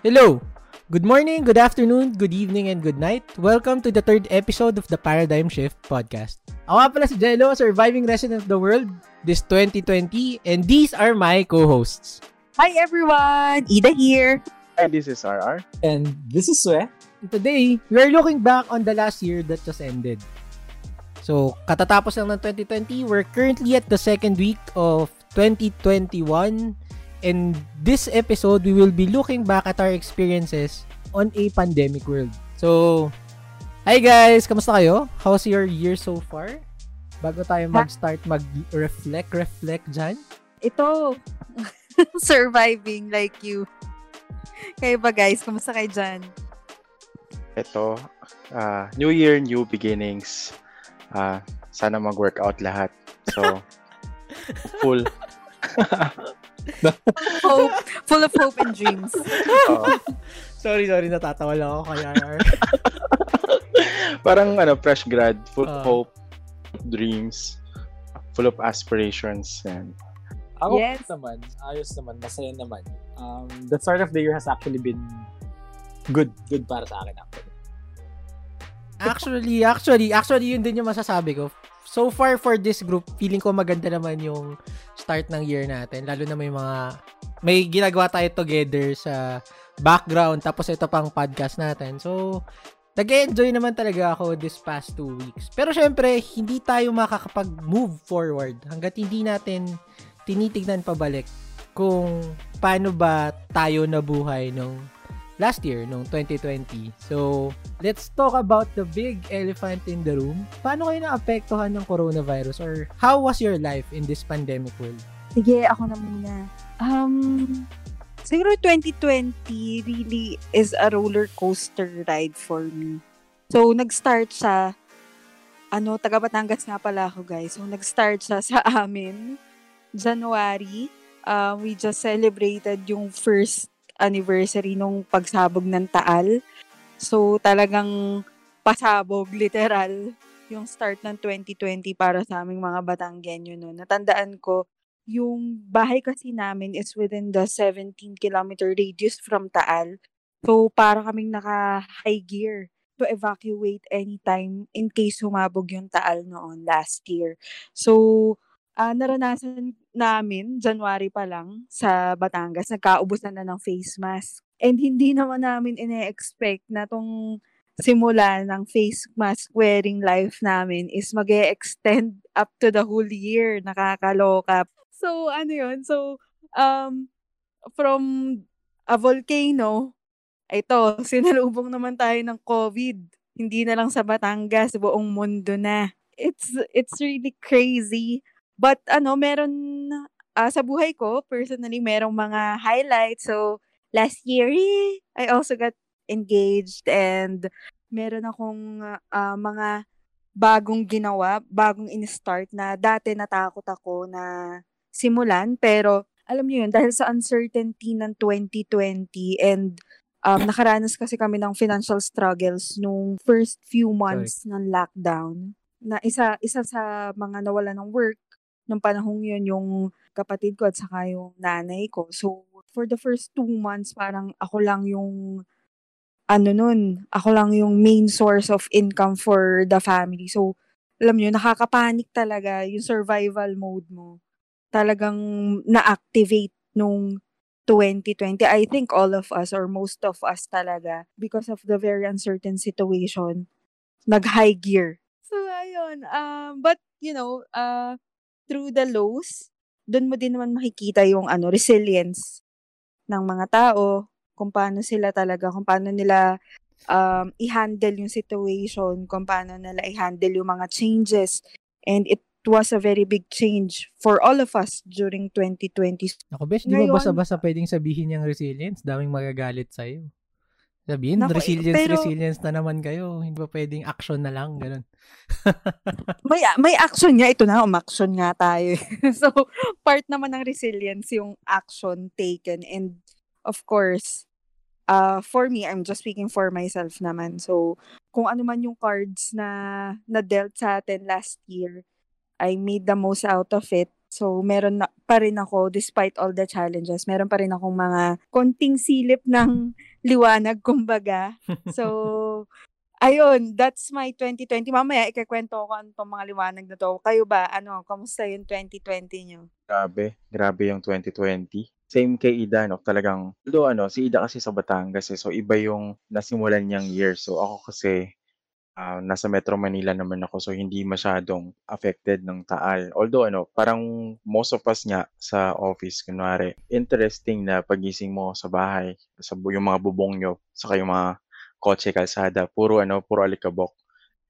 Hello! Good morning, good afternoon, good evening, and good night. Welcome to the third episode of the Paradigm Shift podcast. Ako nga pala si Jello, surviving resident of the world this 2020, and these are my co-hosts. Hi everyone! Ida here. Hi, this is RR. And this is Sue. Today, we are looking back on the last year that just ended. So, katatapos lang ng 2020, we're currently at the second week of 2021. In this episode, we will be looking back at our experiences on a pandemic world. So, hi guys! Kamusta kayo? How's your year so far? Bago tayo mag-start mag-reflect, reflect dyan. Ito, surviving like you. Kayo ba guys? Kamusta kayo dyan? Ito, uh, New Year, New Beginnings. Uh, sana mag-workout lahat. So, full. hope, full of hope and dreams. Oo. sorry, sorry, natatawa lang ako kaya. Parang ano, fresh grad, full of Ah. hope, dreams, full of aspirations. And Ako Yes. naman, ayos naman, masaya naman. Um, the start of the year has actually been good. Good para sa akin actually. actually, actually, actually, yun din yung masasabi ko. So far for this group, feeling ko maganda naman yung start ng year natin. Lalo na may mga, may ginagawa tayo together sa background. Tapos ito pang podcast natin. So, nag-enjoy naman talaga ako this past two weeks. Pero syempre, hindi tayo makakapag-move forward hanggat hindi natin tinitignan pabalik kung paano ba tayo nabuhay nung last year, nung 2020. So, let's talk about the big elephant in the room. Paano kayo naapektuhan ng coronavirus or how was your life in this pandemic world? Sige, ako na muna. Um, siguro 2020 really is a roller coaster ride for me. So, nag-start siya, ano, taga Batangas nga pala ako guys. So, nag-start siya sa amin, January. Uh, we just celebrated yung first anniversary nung pagsabog ng Taal. So, talagang pasabog, literal, yung start ng 2020 para sa aming mga Batanggenyo noon. Natandaan ko, yung bahay kasi namin is within the 17 kilometer radius from Taal. So, para kaming naka-high gear to evacuate anytime in case humabog yung Taal noon last year. So, ah, naranasan namin, January pa lang, sa Batangas, nagkaubusan na ng face mask. And hindi naman namin ine-expect na tong simula ng face mask wearing life namin is mag extend up to the whole year. Nakakaloka. So, ano yun? So, um, from a volcano, ito, sinalubong naman tayo ng COVID. Hindi na lang sa Batangas, buong mundo na. It's, it's really crazy. But ano, meron ah, sa buhay ko, personally, merong mga highlights. So, last year, I also got engaged and meron akong ah, mga bagong ginawa, bagong in-start na dati natakot ako na simulan. Pero, alam niyo yun, dahil sa uncertainty ng 2020 and um, nakaranas kasi kami ng financial struggles nung first few months ng lockdown na isa isa sa mga nawala ng work nung panahong yun yung kapatid ko at saka yung nanay ko. So, for the first two months, parang ako lang yung, ano nun, ako lang yung main source of income for the family. So, alam nyo, nakakapanik talaga yung survival mode mo. Talagang na-activate nung 2020. I think all of us or most of us talaga because of the very uncertain situation, nag-high gear. So, ayun. Um, but, you know, uh, through the lows, doon mo din naman makikita yung ano, resilience ng mga tao, kung paano sila talaga, kung paano nila um, i-handle yung situation, kung paano nila i-handle yung mga changes. And it was a very big change for all of us during 2020. Ako, besh, di ba basta-basta pwedeng sabihin yung resilience? Daming magagalit sa'yo. Sabihin, Naku, eh, resilience, pero- resilience na naman kayo. Hindi ba pwedeng action na lang? Ganun. May may action nga ito na, umaction nga tayo. eh. so, part naman ng resilience yung action taken and of course, uh, for me, I'm just speaking for myself naman. So, kung ano man yung cards na na dealt sa atin last year, I made the most out of it. So, meron na, pa rin ako despite all the challenges. Meron pa rin akong mga konting silip ng liwanag, kumbaga. So, ayun, that's my 2020. Mamaya, ikikwento ko ano tong mga liwanag na to. Kayo ba, ano, kamusta yung 2020 nyo? Grabe, grabe yung 2020. Same kay Ida, no? Talagang, although ano, si Ida kasi sa Batangas, eh, so iba yung nasimulan niyang year. So ako kasi, ah, nasa Metro Manila naman ako, so hindi masyadong affected ng Taal. Although ano, parang most of us nga sa office, kunwari, interesting na pagising mo sa bahay, sa yung mga bubong nyo, saka yung mga kotse, kalsada, puro ano, puro alikabok.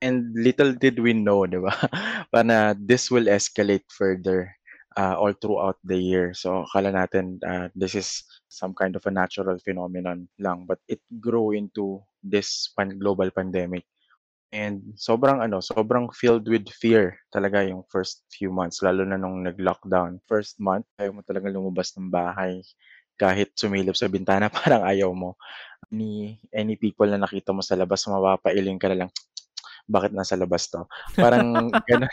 And little did we know, di ba? Para this will escalate further uh, all throughout the year. So akala natin uh, this is some kind of a natural phenomenon lang but it grew into this pan- global pandemic. And sobrang ano, sobrang filled with fear talaga yung first few months lalo na nung nag-lockdown. First month, ayaw mo talaga lumabas ng bahay kahit sumilip sa bintana parang ayaw mo. Any any people na nakita mo sa labas mapapailing ka na lang bakit nasa labas to? Parang ganun,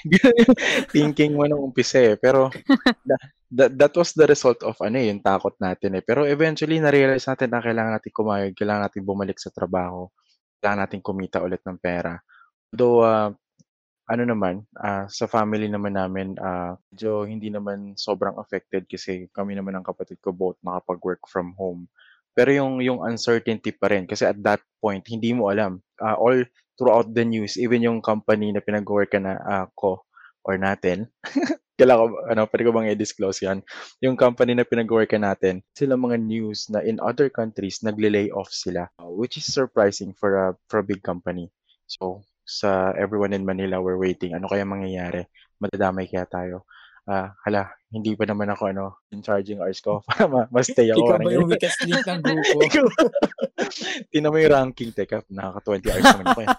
thinking mo nung umpisa eh. Pero that, that, that was the result of ano eh, yung takot natin eh. Pero eventually, na-realize natin na kailangan natin kumayag, kailangan natin bumalik sa trabaho, kailangan natin kumita ulit ng pera. Though, uh, ano naman, uh, sa family naman namin, uh, medyo hindi naman sobrang affected kasi kami naman ng kapatid ko both nakapag-work from home. Pero yung yung uncertainty pa rin kasi at that point hindi mo alam. Uh, all throughout the news, even yung company na pinag-work na ako or natin, kailangan ko, ano, pwede ko bang i-disclose yan? Yung company na pinag-work natin, sila mga news na in other countries, nagle-lay off sila, uh, which is surprising for a, for a big company. So, sa everyone in Manila, we're waiting. Ano kaya mangyayari? Madadamay kaya tayo? ah, hala, hindi pa naman ako ano, in charging hours ko para ma- ma-stay ako. Ikaw ba yung weakest link ng grupo? Tingnan mo yung ranking. Teka, nakaka-20 hours naman ako eh.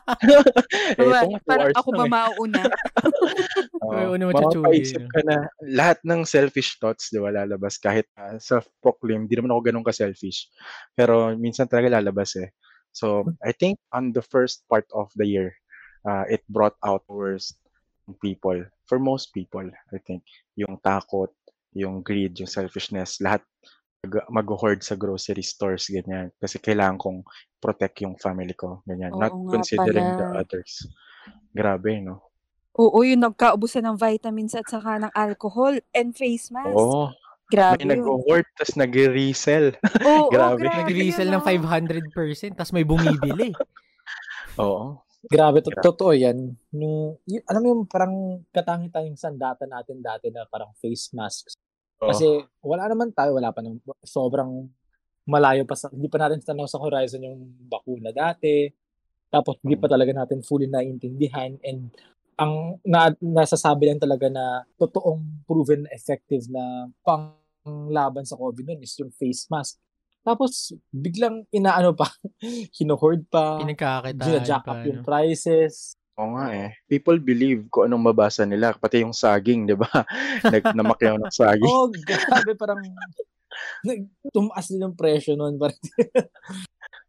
eh ito nga, 2 Parang hours ako ba mauuna? Oo. May una machuchugi, Mapapaisip no? ka na lahat ng selfish thoughts, di ba, lalabas. Kahit ah, self-proclaim, di naman ako ganun ka-selfish. Pero minsan talaga lalabas eh. So, I think on the first part of the year, uh, it brought out worst people. For most people, I think. Yung takot, yung greed, yung selfishness, lahat mag- mag-hoard sa grocery stores, ganyan. Kasi kailangan kong protect yung family ko, ganyan. Oo Not considering the pala. others. Grabe, no? Oo, yung nagkaubusan ng vitamins at saka ng alcohol and face mask. Oo. Grabe May nag-hoard, tas nag-resell. Oo, Grabe. grabe Nag-resell ng ah. 500%, tapos may bumibili. Oo. Grabe, to- Grabe. totoo yan. Yung, yung, alam mo yung parang katangi-tanging sandata natin dati na parang face masks. Oo. Kasi wala naman tayo, wala pa nang sobrang malayo pa sa, hindi pa natin tanaw sa horizon yung bakuna dati. Tapos hindi pa talaga natin fully naiintindihan and ang na, nasasabi lang talaga na totoong proven effective na panglaban sa COVID nun is yung face mask. Tapos biglang inaano pa, hinohoard pa, gina-jack pa, up yung no? prices. Oo nga eh. People believe kung anong mabasa nila. Pati yung saging, di ba? Nag namakyaw ng saging. Oh, grabe, parang nag- tumaas din yung presyo. Parang,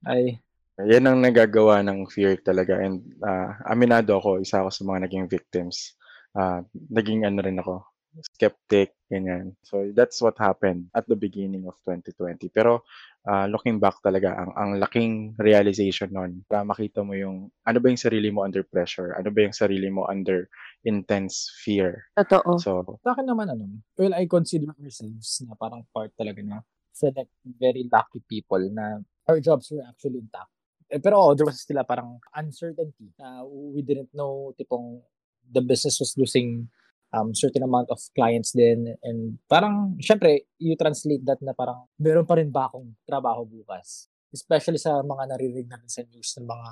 ay, Yan ang nagagawa ng fear talaga. And ah, aminado ako, isa ako sa mga naging victims. Ah, naging ano rin ako, skeptic, ganyan. So that's what happened at the beginning of 2020. Pero ah, looking back talaga, ang, ang laking realization nun, para makita mo yung, ano ba yung sarili mo under pressure? Ano ba yung sarili mo under intense fear? Totoo. So, sa akin naman, ano, well, I consider ourselves na parang part talaga na select very lucky people na our jobs were actually intact. Eh, pero oh, there was still a parang uncertainty na we didn't know tipong the business was losing um, certain amount of clients din. And parang syempre you translate that na parang meron pa rin ba akong trabaho bukas? Especially sa mga naririnig natin sa news ng mga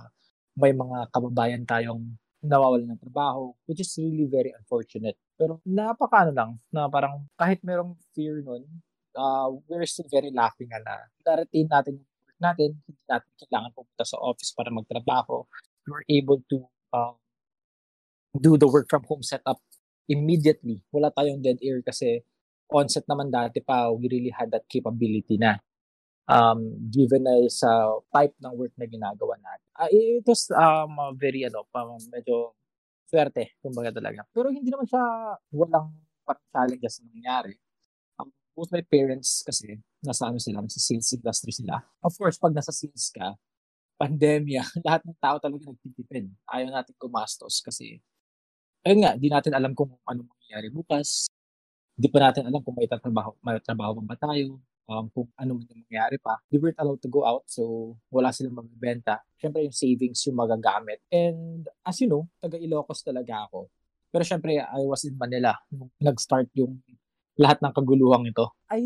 may mga kababayan tayong nawawalan ng trabaho which is really very unfortunate. Pero napaka ano lang na parang kahit merong fear nun uh, we're still very nga na na-retain natin yung work natin. Hindi natin kailangan pumunta sa office para magtrabaho. Were able to uh, do the work from home setup immediately. Wala tayong dead air kasi onset naman dati pa, we really had that capability na. Um, given na sa type ng work na ginagawa natin. Uh, it was um, very, ano, pa, medyo swerte, kumbaga talaga. Pero hindi naman siya walang parang challenges na nangyari. Uh, both my parents kasi nasa ano sila, nasa sales industry sila. Of course, pag nasa sales ka, pandemya, lahat ng tao talaga nagtitipid. Ayaw natin gumastos kasi ayun nga, di natin alam kung ano mangyayari bukas. Di pa natin alam kung may trabaho, may trabaho ba tayo, um, kung ano man yung mangyayari pa. They weren't allowed to go out, so wala silang magbibenta. Siyempre, yung savings yung magagamit. And as you know, taga Ilocos talaga ako. Pero syempre, I was in Manila nung nag-start yung lahat ng kaguluhang ito. I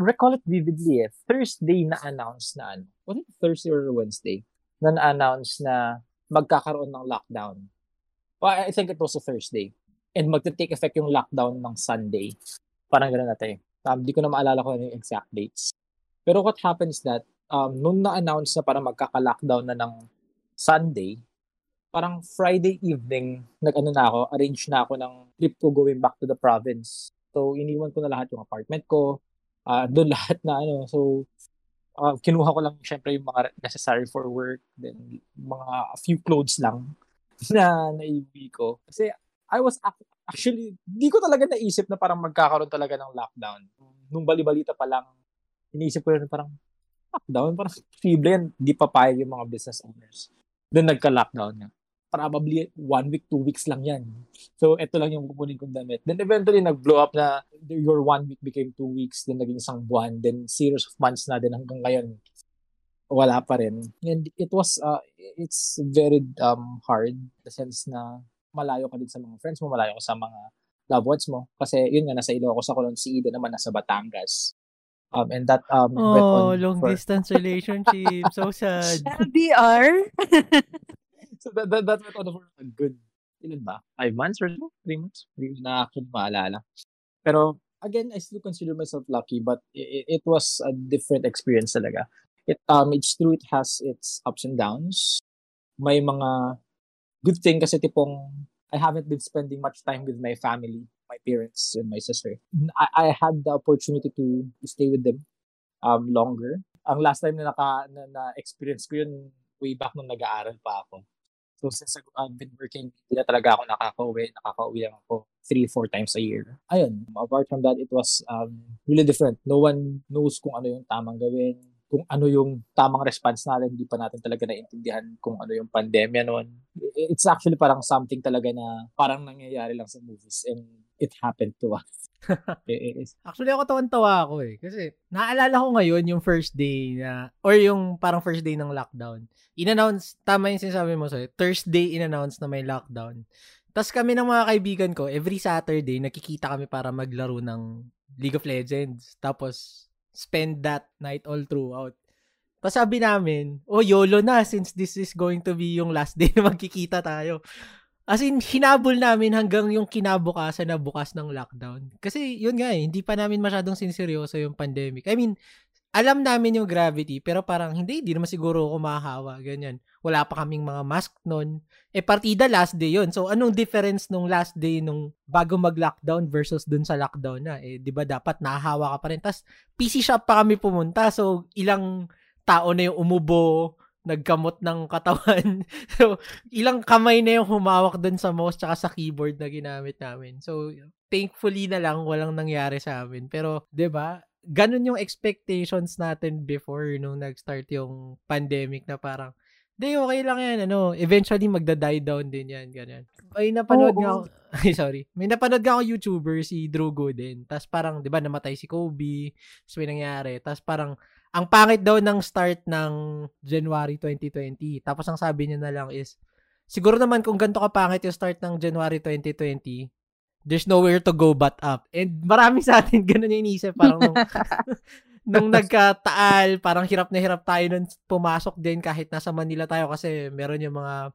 recall it vividly eh. Thursday na announce na ano. Was it Thursday or Wednesday? Na na-announce na magkakaroon ng lockdown. Well, I think it was a Thursday. And magte-take effect yung lockdown ng Sunday. Parang gano'n natin. Um, di ko na maalala ko ano yung exact dates. Pero what happens that, um, nung na-announce na parang magkaka-lockdown na ng Sunday, parang Friday evening, nag-ano na ako, arrange na ako ng trip ko going back to the province. So, iniwan ko na lahat yung apartment ko. Uh, doon lahat na ano. So, uh, kinuha ko lang syempre yung mga necessary for work. Then, mga a few clothes lang na naiwi ko. Kasi, I was actually, di ko talaga naisip na parang magkakaroon talaga ng lockdown. Nung balibalita pa lang, iniisip ko rin parang, lockdown? Parang posible yan. Di papayag yung mga business owners. Doon nagka-lockdown nga probably one week, two weeks lang yan. So, ito lang yung kukunin kong damit. Then eventually, nag-blow up na your one week became two weeks, then naging isang buwan, then series of months na din hanggang ngayon. Wala pa rin. And it was, uh, it's very um, hard, the sense na malayo ka din sa mga friends mo, malayo ka sa mga loved ones mo. Kasi yun nga, nasa Ilocos ako noon, si Ida naman nasa Batangas. Um, and that um, oh, went on long for... distance relationship. so sad. LDR? so that, that, that went on for a good, ilan ba? Five months or so? Three months? Hindi ko na actually maalala. Pero, again, I still consider myself lucky, but it, it was a different experience talaga. It, um, it's true, it has its ups and downs. May mga good thing kasi tipong I haven't been spending much time with my family, my parents and my sister. I, I had the opportunity to stay with them um, longer. Ang last time na naka na, na experience ko yun way back nung nag-aaral pa ako. So since I've been working, hindi na talaga ako nakaka-uwi. Nakaka-uwi lang ako three, four times a year. Ayun, apart from that, it was um, really different. No one knows kung ano yung tamang gawin, kung ano yung tamang response natin. Hindi pa natin talaga naintindihan kung ano yung pandemya noon. It's actually parang something talaga na parang nangyayari lang sa movies and it happened to us. Actually, ako tawan-tawa ako eh. Kasi, naalala ko ngayon yung first day na, or yung parang first day ng lockdown. In-announce, tama yung sinasabi mo sa'yo, Thursday in-announce na may lockdown. Tapos kami ng mga kaibigan ko, every Saturday, nakikita kami para maglaro ng League of Legends. Tapos, spend that night all throughout. Tapos sabi namin, oh, YOLO na since this is going to be yung last day na magkikita tayo. As in, hinabol namin hanggang yung kinabukasan na bukas ng lockdown. Kasi yun nga eh, hindi pa namin masyadong sinseryoso yung pandemic. I mean, alam namin yung gravity, pero parang hindi, hindi naman siguro ako mahahawa, ganyan. Wala pa kaming mga mask nun. Eh, partida last day yun. So, anong difference nung last day nung bago mag-lockdown versus dun sa lockdown na? Eh, di ba dapat nahahawa ka pa rin. Tapos, PC shop pa kami pumunta. So, ilang tao na yung umubo, nagkamot ng katawan. so, ilang kamay na yung humawak dun sa mouse tsaka sa keyboard na ginamit namin. So, thankfully na lang walang nangyari sa amin. Pero, 'di ba? Ganun yung expectations natin before nung nag-start yung pandemic na parang Di, okay lang yan. Ano, eventually, magda-die down din yan. Ganyan. Ay, napanood oh, nga ako. Ay, sorry. May napanood nga ako YouTuber, si Drew Gooden. Tapos parang, di ba, namatay si Kobe. Tapos may nangyari. Tapos parang, ang pangit daw ng start ng January 2020. Tapos ang sabi niya na lang is, siguro naman kung ganito ka pangit yung start ng January 2020, there's nowhere to go but up. And marami sa atin ganun yung iniisip. Parang nung, nung nagkataal, parang hirap na hirap tayo nun pumasok din kahit nasa Manila tayo kasi meron yung mga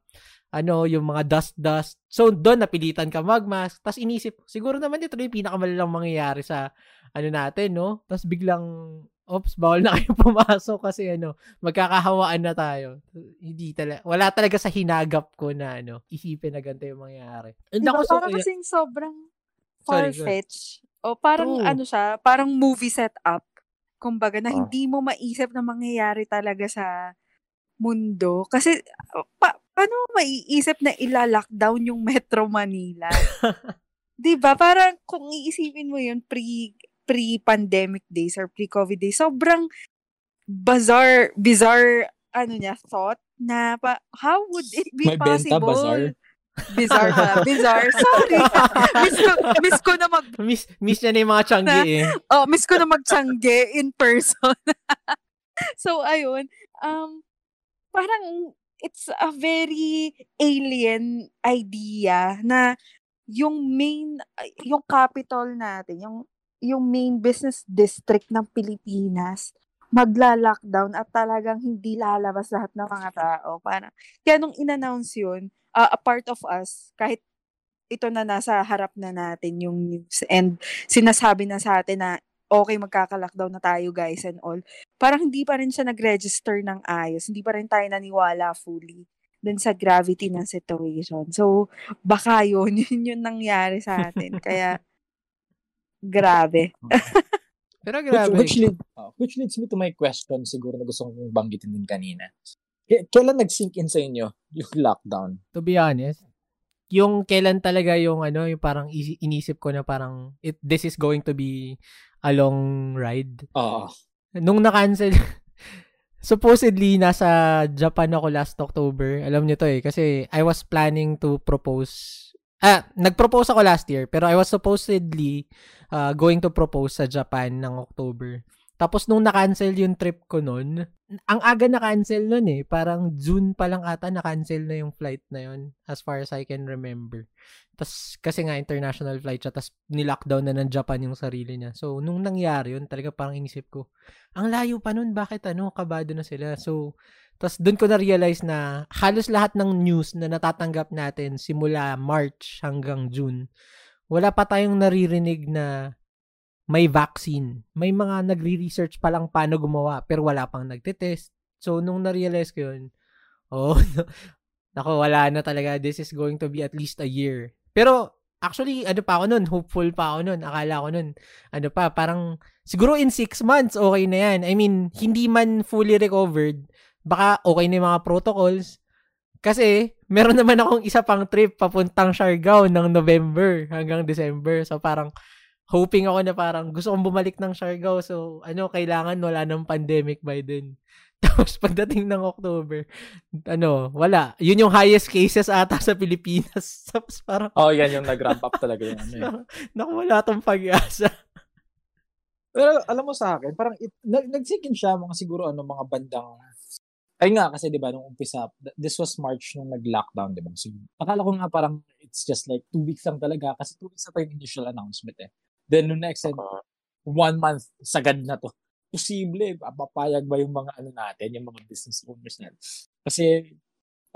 ano, yung mga dust-dust. So, doon napilitan ka magmask. Tapos inisip, siguro naman ito yung pinakamalalang mangyayari sa ano natin, no? Tapos biglang oops, bawal na kayo pumasok kasi ano, magkakahawaan na tayo. Hindi talaga, wala talaga sa hinagap ko na ano, isipin na ganito yung mangyayari. And diba, ako, so, parang kasing sobrang far-fetch. O parang True. ano siya, parang movie setup. Kumbaga na oh. hindi mo maisip na mangyayari talaga sa mundo. Kasi, pa, paano maiisip na ila-lockdown yung Metro Manila? 'Di ba? Parang kung iisipin mo 'yun pre pre-pandemic days or pre-COVID days, sobrang bizarre, bizarre, ano niya, thought na pa, how would it be May benta, possible? bazaar. Bizarre pala. Bizarre. Sorry. miss, ko, miss ko na mag, Miss, miss niya na yung mga tiyanggi eh. oh, miss ko na magtsangge in person. so, ayun. Um, parang, it's a very alien idea na yung main, yung capital natin, yung, yung main business district ng Pilipinas, magla-lockdown at talagang hindi lalabas lahat ng mga tao. Parang, kaya nung in-announce yun, uh, a part of us, kahit ito na nasa harap na natin yung news and sinasabi na sa atin na okay, magkaka-lockdown na tayo guys and all. Parang hindi pa rin siya nag-register ng ayos. Hindi pa rin tayo naniwala fully dun sa gravity ng situation. So, baka yun, yun yung nangyari sa atin. Kaya, grabe. Pero grabe. Which, which, lead, uh, which leads me to my question siguro na gusto kong banggitin din kanina. K- kailan nag-sink in sa inyo yung lockdown? To be honest, yung kailan talaga yung ano, yung parang isi- inisip ko na parang it, this is going to be a long ride. Oo. Nung na-cancel, supposedly nasa Japan ako last October. Alam niyo to eh kasi I was planning to propose Ah, nag-propose ako last year pero I was supposedly uh, going to propose sa Japan ng October. Tapos nung na-cancel yung trip ko noon, ang aga na-cancel noon eh. Parang June pa lang ata na-cancel na yung flight na yun as far as I can remember. Tas kasi nga international flight siya tas ni-lockdown na ng Japan yung sarili niya. So nung nangyari yun, talaga parang inisip ko, ang layo pa nun, bakit ano, kabado na sila. So tas doon ko na-realize na halos lahat ng news na natatanggap natin simula March hanggang June, wala pa tayong naririnig na may vaccine. May mga nagre-research pa lang paano gumawa, pero wala pang nagte-test. So, nung na-realize ko yun, oh, nako, wala na talaga. This is going to be at least a year. Pero, actually, ano pa ako nun, hopeful pa ako nun. Akala ko nun, ano pa, parang, siguro in six months, okay na yan. I mean, hindi man fully recovered, baka okay na yung mga protocols. Kasi, meron naman akong isa pang trip papuntang Siargao ng November hanggang December. So, parang, hoping ako na parang gusto kong bumalik ng Siargao. So, ano, kailangan wala ng pandemic by then. Tapos pagdating ng October, ano, wala. Yun yung highest cases ata sa Pilipinas. Tapos parang, Oh, yan yung nag-ramp up talaga yung ano eh. naku, wala tong pag-asa. Pero alam mo sa akin, parang it, nag, nagsikin siya mga siguro ano, mga bandang ay nga kasi 'di ba nung umpisa this was March nung nag-lockdown 'di ba. So akala ko nga parang it's just like two weeks lang talaga kasi two weeks na pa yung initial announcement eh. Then nung next uh, one month sagad na to. Posible papayag ba yung mga ano natin, yung mga business owners natin. Kasi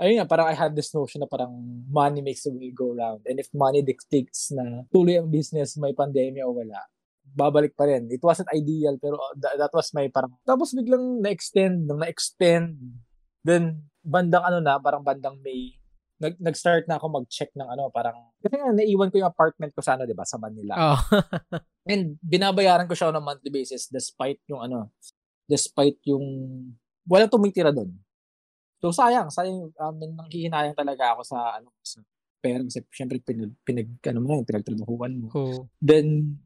ayun nga parang I had this notion na parang money makes the wheel go round and if money dictates na tuloy ang business may pandemya o wala babalik pa rin. It wasn't ideal, pero that, that was my parang... Tapos biglang na-extend, nung na-extend, then bandang ano na, parang bandang May, nag, nag-start na ako mag-check ng ano, parang... Kasi nga, naiwan ko yung apartment ko sa ano, di ba, sa Manila. Oh. And binabayaran ko siya on a monthly basis despite yung ano, despite yung... Walang tumitira doon. So, sayang. Sayang, um, nanghihinayang talaga ako sa ano, sa pera kasi syempre pinag, pinag ano mo yun, pinagtrabahuan mo. oh. Then,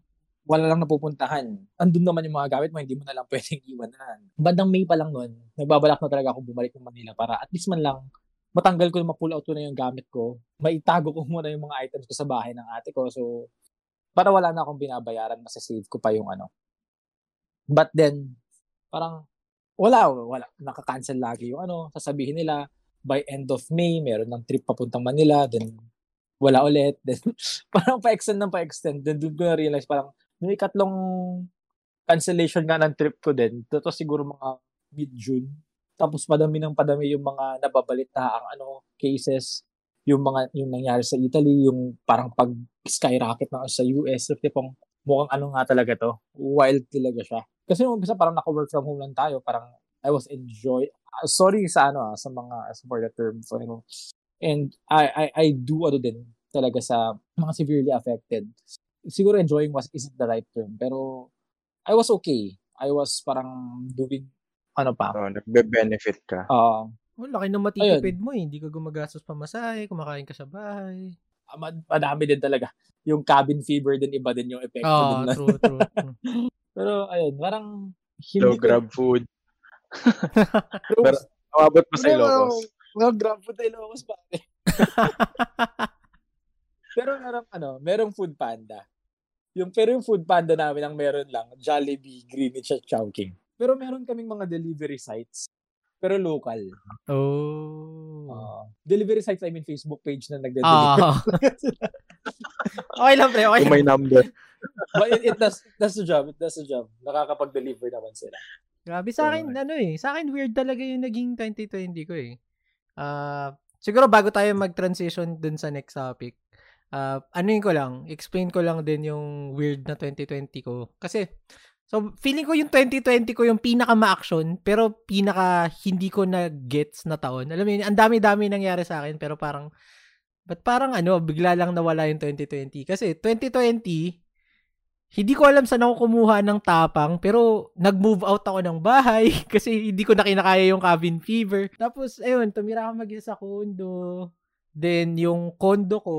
wala lang napupuntahan. Andun naman yung mga gamit mo, hindi mo na lang pwedeng iwanan. Bandang May pa lang nun, nagbabalak na talaga ako bumalik ng Manila para at least man lang matanggal ko na ma-pull out ko na yung gamit ko. Maitago ko muna yung mga items ko sa bahay ng ate ko. So, para wala na akong binabayaran, masasave ko pa yung ano. But then, parang wala, wala. Nakaka-cancel lagi yung ano. Sasabihin nila, by end of May, meron ng trip papuntang Manila. Then, wala ulit. Then, parang pa-extend ng pa-extend. Then, doon ko na-realize, parang, yung ikatlong cancellation nga ng trip ko din, ito siguro mga mid-June. Tapos padami ng padami yung mga nababalita ang ano cases, yung mga yung nangyari sa Italy, yung parang pag skyrocket na sa US, so, tipong mukhang ano nga talaga to, wild talaga siya. Kasi nung umpisa parang naka-work from home lang tayo, parang I was enjoy uh, sorry sa ano ah, sa mga for the term pero and I I I do ano din talaga sa mga severely affected siguro enjoying was isn't the right term pero I was okay I was parang doing ano pa So, nagbe-benefit ka. uh, Oh, laki ng matitipid mo eh. Hindi ka gumagastos pa masahe, kumakain ka sa bahay. ma- madami din talaga. Yung cabin fever din, iba din yung epekto Oo, din. na- true, true, true. Pero, ayun, parang hindi Low ko- grab food. Pero, Umabot pa sa Ilocos. Mga grab food tayo Ilocos pa. pero meron, ano, merong food panda. Yung, pero yung food panda namin ang meron lang, Jollibee, Greenwich at Chowking. Pero meron kaming mga delivery sites. Pero local. oh. Uh, delivery sites, I mean Facebook page na nagde-deliver. Ah. okay lang, pre. Okay Kung may lang. number. But it, it does, does the job. It does the job. Nakakapag-deliver naman sila. Grabe sa akin, ano eh. Sa akin, weird talaga yung naging 2020 ko eh. Ah, siguro bago tayo mag-transition dun sa next topic, ah ano yun ko lang, explain ko lang din yung weird na 2020 ko. Kasi, so, feeling ko yung 2020 ko yung pinaka ma-action, pero pinaka hindi ko na gets na taon. Alam mo yun, ang dami-dami nangyari sa akin, pero parang, but parang ano, bigla lang nawala yung 2020. Kasi 2020, hindi ko alam saan ako kumuha ng tapang, pero nag-move out ako ng bahay kasi hindi ko na kinakaya yung cabin fever. Tapos, ayun, tumira ako mag sa condo. Then, yung condo ko,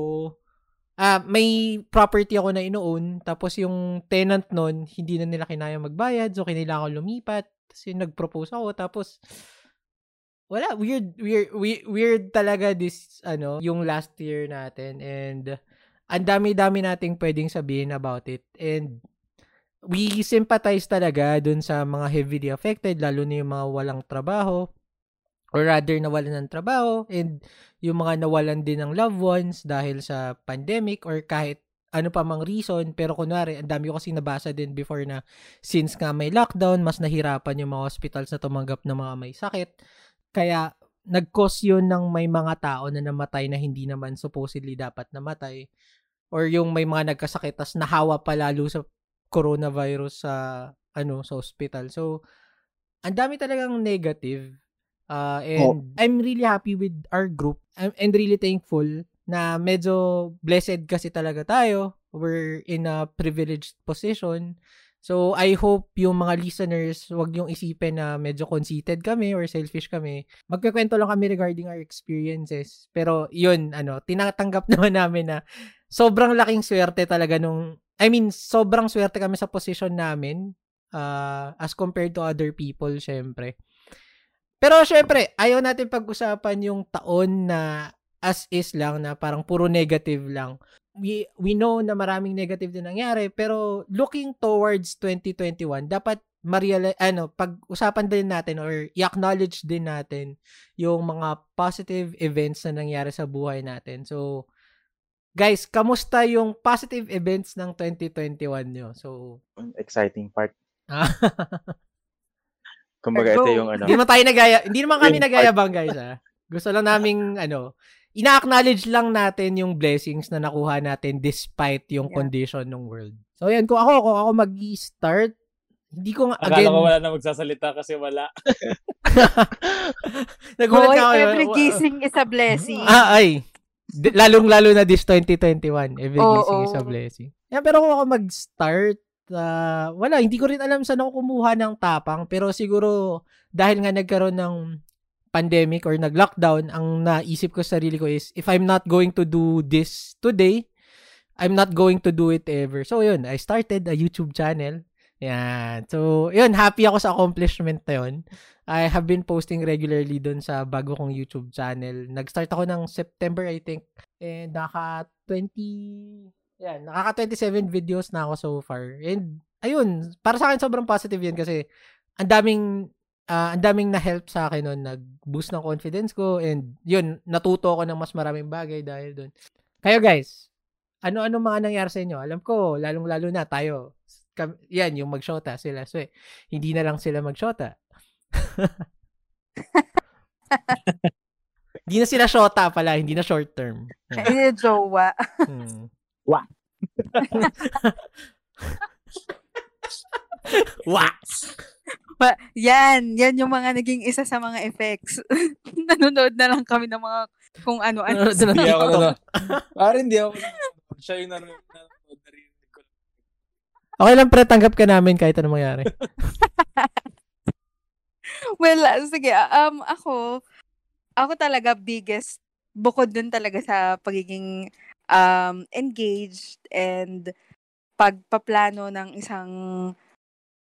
ah may property ako na inoon. Tapos, yung tenant nun, hindi na nila kinaya magbayad. So, kinailangan ko lumipat. Tapos, yung nag-propose ako. Tapos, wala, weird, weird, weird, weird talaga this, ano, yung last year natin. And, ang dami-dami nating pwedeng sabihin about it. And we sympathize talaga dun sa mga heavily affected, lalo na yung mga walang trabaho or rather nawalan ng trabaho and yung mga nawalan din ng loved ones dahil sa pandemic or kahit ano pa mang reason, pero kunwari, ang dami ko kasi nabasa din before na since nga may lockdown, mas nahirapan yung mga hospitals na tumanggap ng mga may sakit. Kaya, nag-cause yun ng may mga tao na namatay na hindi naman supposedly dapat namatay or yung may mga nagkasakit tas nahawa pa lalo sa coronavirus sa ano sa hospital. So ang dami talagang negative. Uh, and I'm really happy with our group. I'm and really thankful na medyo blessed kasi talaga tayo. We're in a privileged position. So, I hope yung mga listeners, wag yung isipin na medyo conceited kami or selfish kami. Magkakwento lang kami regarding our experiences. Pero, yun, ano, tinatanggap naman namin na sobrang laking swerte talaga nung, I mean, sobrang swerte kami sa position namin uh, as compared to other people, syempre. Pero, syempre, ayaw natin pag-usapan yung taon na as is lang na parang puro negative lang we we know na maraming negative din nangyari pero looking towards 2021 dapat ma ano pag-usapan din natin or i-acknowledge din natin yung mga positive events na nangyari sa buhay natin. So guys, kamusta yung positive events ng 2021 nyo? So exciting part. Ah. Kumbaga ito yung ano. Hindi naman tayo nagaya, hindi naman kami nagayabang guys ha. Gusto lang naming ano, ina-acknowledge lang natin yung blessings na nakuha natin despite yung Yeah. condition ng world. So yan, kung ako, kung ako mag-start, hindi ko nga, Akala again, ko wala na magsasalita kasi wala. nagulat ka ako. every gising is a blessing. Ah, ay. Lalong-lalo na this 2021. Every Oo, gising is a blessing. Yeah, pero kung ako mag-start, ah, wala, hindi ko rin alam saan ako kumuha ng tapang. Pero siguro, dahil nga nagkaroon ng pandemic or nag-lockdown, ang naisip ko sa sarili ko is, if I'm not going to do this today, I'm not going to do it ever. So, yun, I started a YouTube channel. Yan. So, yun, happy ako sa accomplishment na yun. I have been posting regularly dun sa bago kong YouTube channel. Nag-start ako ng September, I think. And naka 20, yan, nakaka 27 videos na ako so far. And, ayun, para sa akin sobrang positive yun kasi ang daming ah, ang daming na-help sa akin noon, nag-boost ng confidence ko and yun, natuto ako ng mas maraming bagay dahil doon. Kayo guys, ano-ano mga nangyari sa inyo? Alam ko, lalong-lalo na tayo. Kam- yan, yung mag-shota sila. So, eh, hindi na lang sila mag-shota. hindi na sila shota pala, hindi na short term. Yan. Hindi, jowa. Hmm. Wah. Wah! Pa- yan, yan yung mga naging isa sa mga effects. Nanonood na lang kami ng mga kung ano-ano. Na Hindi ako na. Parang hindi ako. Siya yung nanonood nanonood, narinig ko. Okay lang pre, tanggap ka namin kahit anong mangyari. well, ah, sige, um, ako, ako talaga biggest, bukod dun talaga sa pagiging um, engaged and pagpaplano ng isang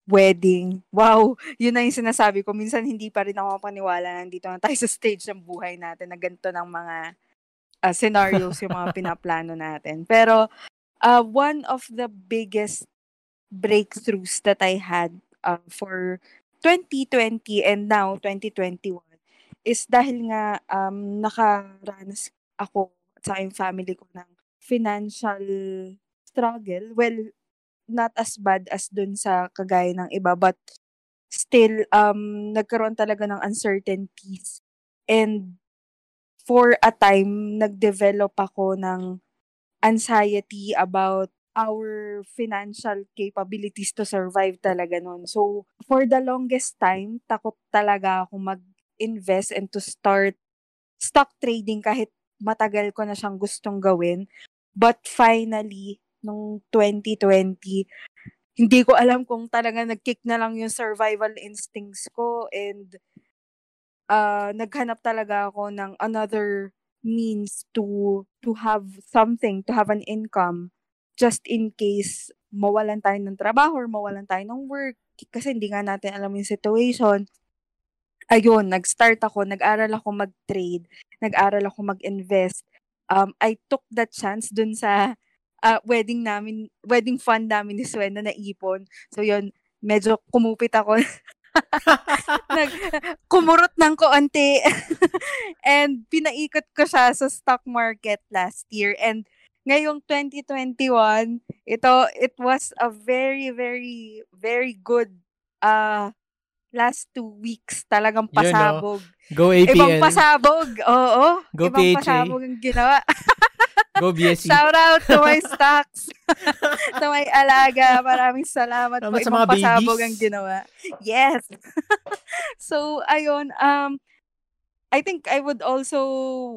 wedding. Wow, yun na yung sinasabi ko. Minsan hindi pa rin ako paniwala na nandito na tayo sa stage ng buhay natin na ganito ng mga uh, scenarios yung mga pinaplano natin. Pero uh, one of the biggest breakthroughs that I had uh, for 2020 and now 2021 is dahil nga um, nakaranas ako sa yung family ko ng financial struggle. Well, not as bad as dun sa kagaya ng iba but still um nagkaroon talaga ng uncertainties and for a time nagdevelop ako ng anxiety about our financial capabilities to survive talaga nun. So, for the longest time, takot talaga ako mag-invest and to start stock trading kahit matagal ko na siyang gustong gawin. But finally, nung 2020, hindi ko alam kung talaga nag-kick na lang yung survival instincts ko and uh, naghanap talaga ako ng another means to to have something, to have an income just in case mawalan tayo ng trabaho or mawalan tayo ng work kasi hindi nga natin alam yung situation. Ayun, nag-start ako, nag-aral ako mag-trade, nag-aral ako mag-invest. Um, I took that chance dun sa uh, wedding namin, wedding fund namin ni Swen na naipon. So yun, medyo kumupit ako. Nag, kumurot ng koonti. and pinaikot ko siya sa stock market last year. And ngayong 2021, ito, it was a very, very, very good uh, last two weeks. Talagang pasabog. You know, go APL. Ibang pasabog. Oo. Go Ibang PHA. pasabog ang ginawa. Go BSC. Shout out to my stocks. to my alaga. Maraming salamat Salamat po. sa Ibang mga pasabog babies. ang ginawa. Yes. so, ayun. Um, I think I would also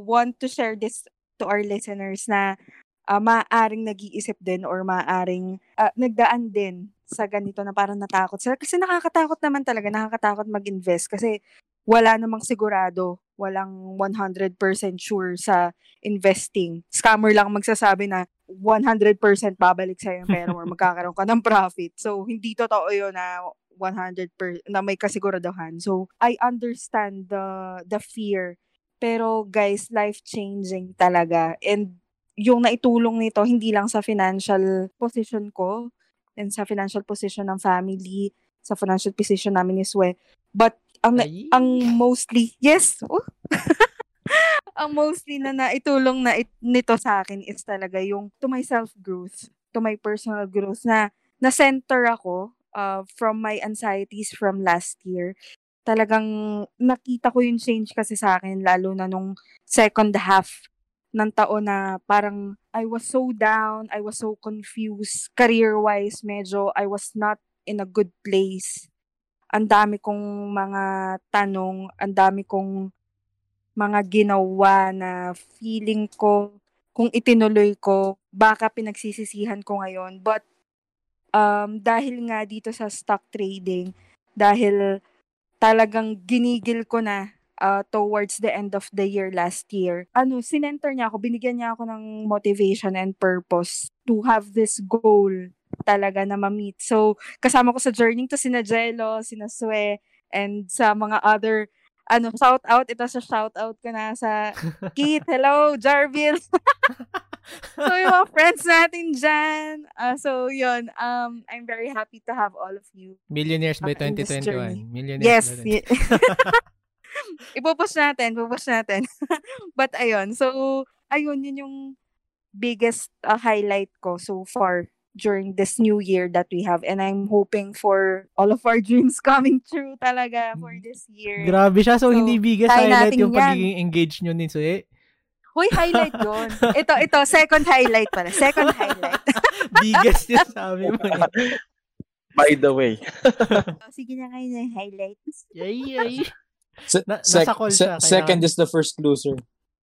want to share this to our listeners na uh, maaaring nag-iisip din or maaaring uh, nagdaan din sa ganito na parang natakot sila. Kasi nakakatakot naman talaga, nakakatakot mag-invest kasi wala namang sigurado, walang 100% sure sa investing. Scammer lang magsasabi na 100% babalik sa'yo yung pera or magkakaroon ka ng profit. So, hindi totoo yun na 100% per, na may kasiguraduhan. So, I understand the the fear. Pero guys, life-changing talaga. And yung naitulong nito, hindi lang sa financial position ko and sa financial position ng family, sa financial position namin ni Swe, but ang Ay. ang mostly, yes, oh. ang mostly na naitulong na it, nito sa akin is talaga yung to my self-growth, to my personal growth na na-center ako uh, from my anxieties from last year. Talagang nakita ko yung change kasi sa akin lalo na nung second half ng taon na parang I was so down, I was so confused. Career-wise, medyo I was not in a good place. Ang dami kong mga tanong, ang dami kong mga ginawa na feeling ko kung itinuloy ko, baka pinagsisisihan ko ngayon. But um, dahil nga dito sa stock trading, dahil talagang ginigil ko na uh, towards the end of the year last year, ano, sinenter niya ako, binigyan niya ako ng motivation and purpose to have this goal talaga na ma-meet. So, kasama ko sa journey to sina Jello, sina Sue, and sa mga other ano, shout out, ito sa shout out ko na sa Keith, hello, Jarville. so, yung mga friends natin dyan. Uh, so, yun, um, I'm very happy to have all of you. Millionaires by uh, 2021. Millionaires yes. By 2021. Ipopost natin, ipopost natin. But ayun, so ayun, yun yung biggest uh, highlight ko so far during this new year that we have and I'm hoping for all of our dreams coming true talaga for mm. this year. Grabe siya. So, so hindi biggest highlight yung yan. pagiging engaged nyo ni Sue. Hoy, highlight yon. Ito, ito, second highlight pala. Second highlight. biggest yung sabi mo. Eh. By the way. Oh, sige na kayo ng highlights. Yay, yay. Se- Na- sec- nasa call se- siya, kailangan- second is the first loser.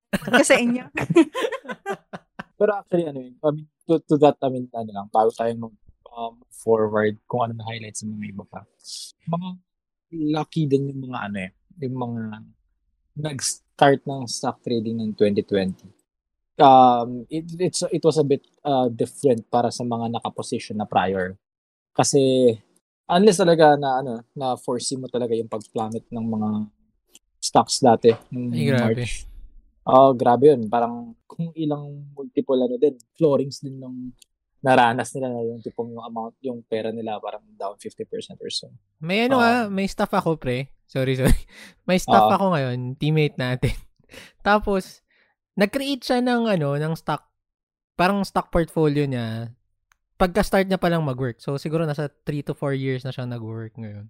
Ko sa inyo. Pero actually, ano yun, I mean, to, to that, I mean, ano lang, bago tayo mag um, forward kung ano na highlights ng mga iba pa. Mga lucky din yung mga ano eh, yung mga nag-start ng stock trading ng 2020. um, it, it's, it was a bit uh, different para sa mga nakaposition na prior. Kasi, unless talaga na, ano, na foresee mo talaga yung pag-plummet ng mga stocks dati. Ng Ay, grabe. March. Oh, grabe yun. Parang kung ilang multiple ano din, floorings din nung naranas nila na yung tipong yung amount, yung pera nila parang down 50% or so. May ano Oo. nga, may staff ako, pre. Sorry, sorry. May staff Oo. ako ngayon, teammate natin. Tapos, nag-create siya ng ano, ng stock, parang stock portfolio niya. Pagka-start niya pa lang mag-work. So, siguro nasa 3 to 4 years na siya nag-work ngayon.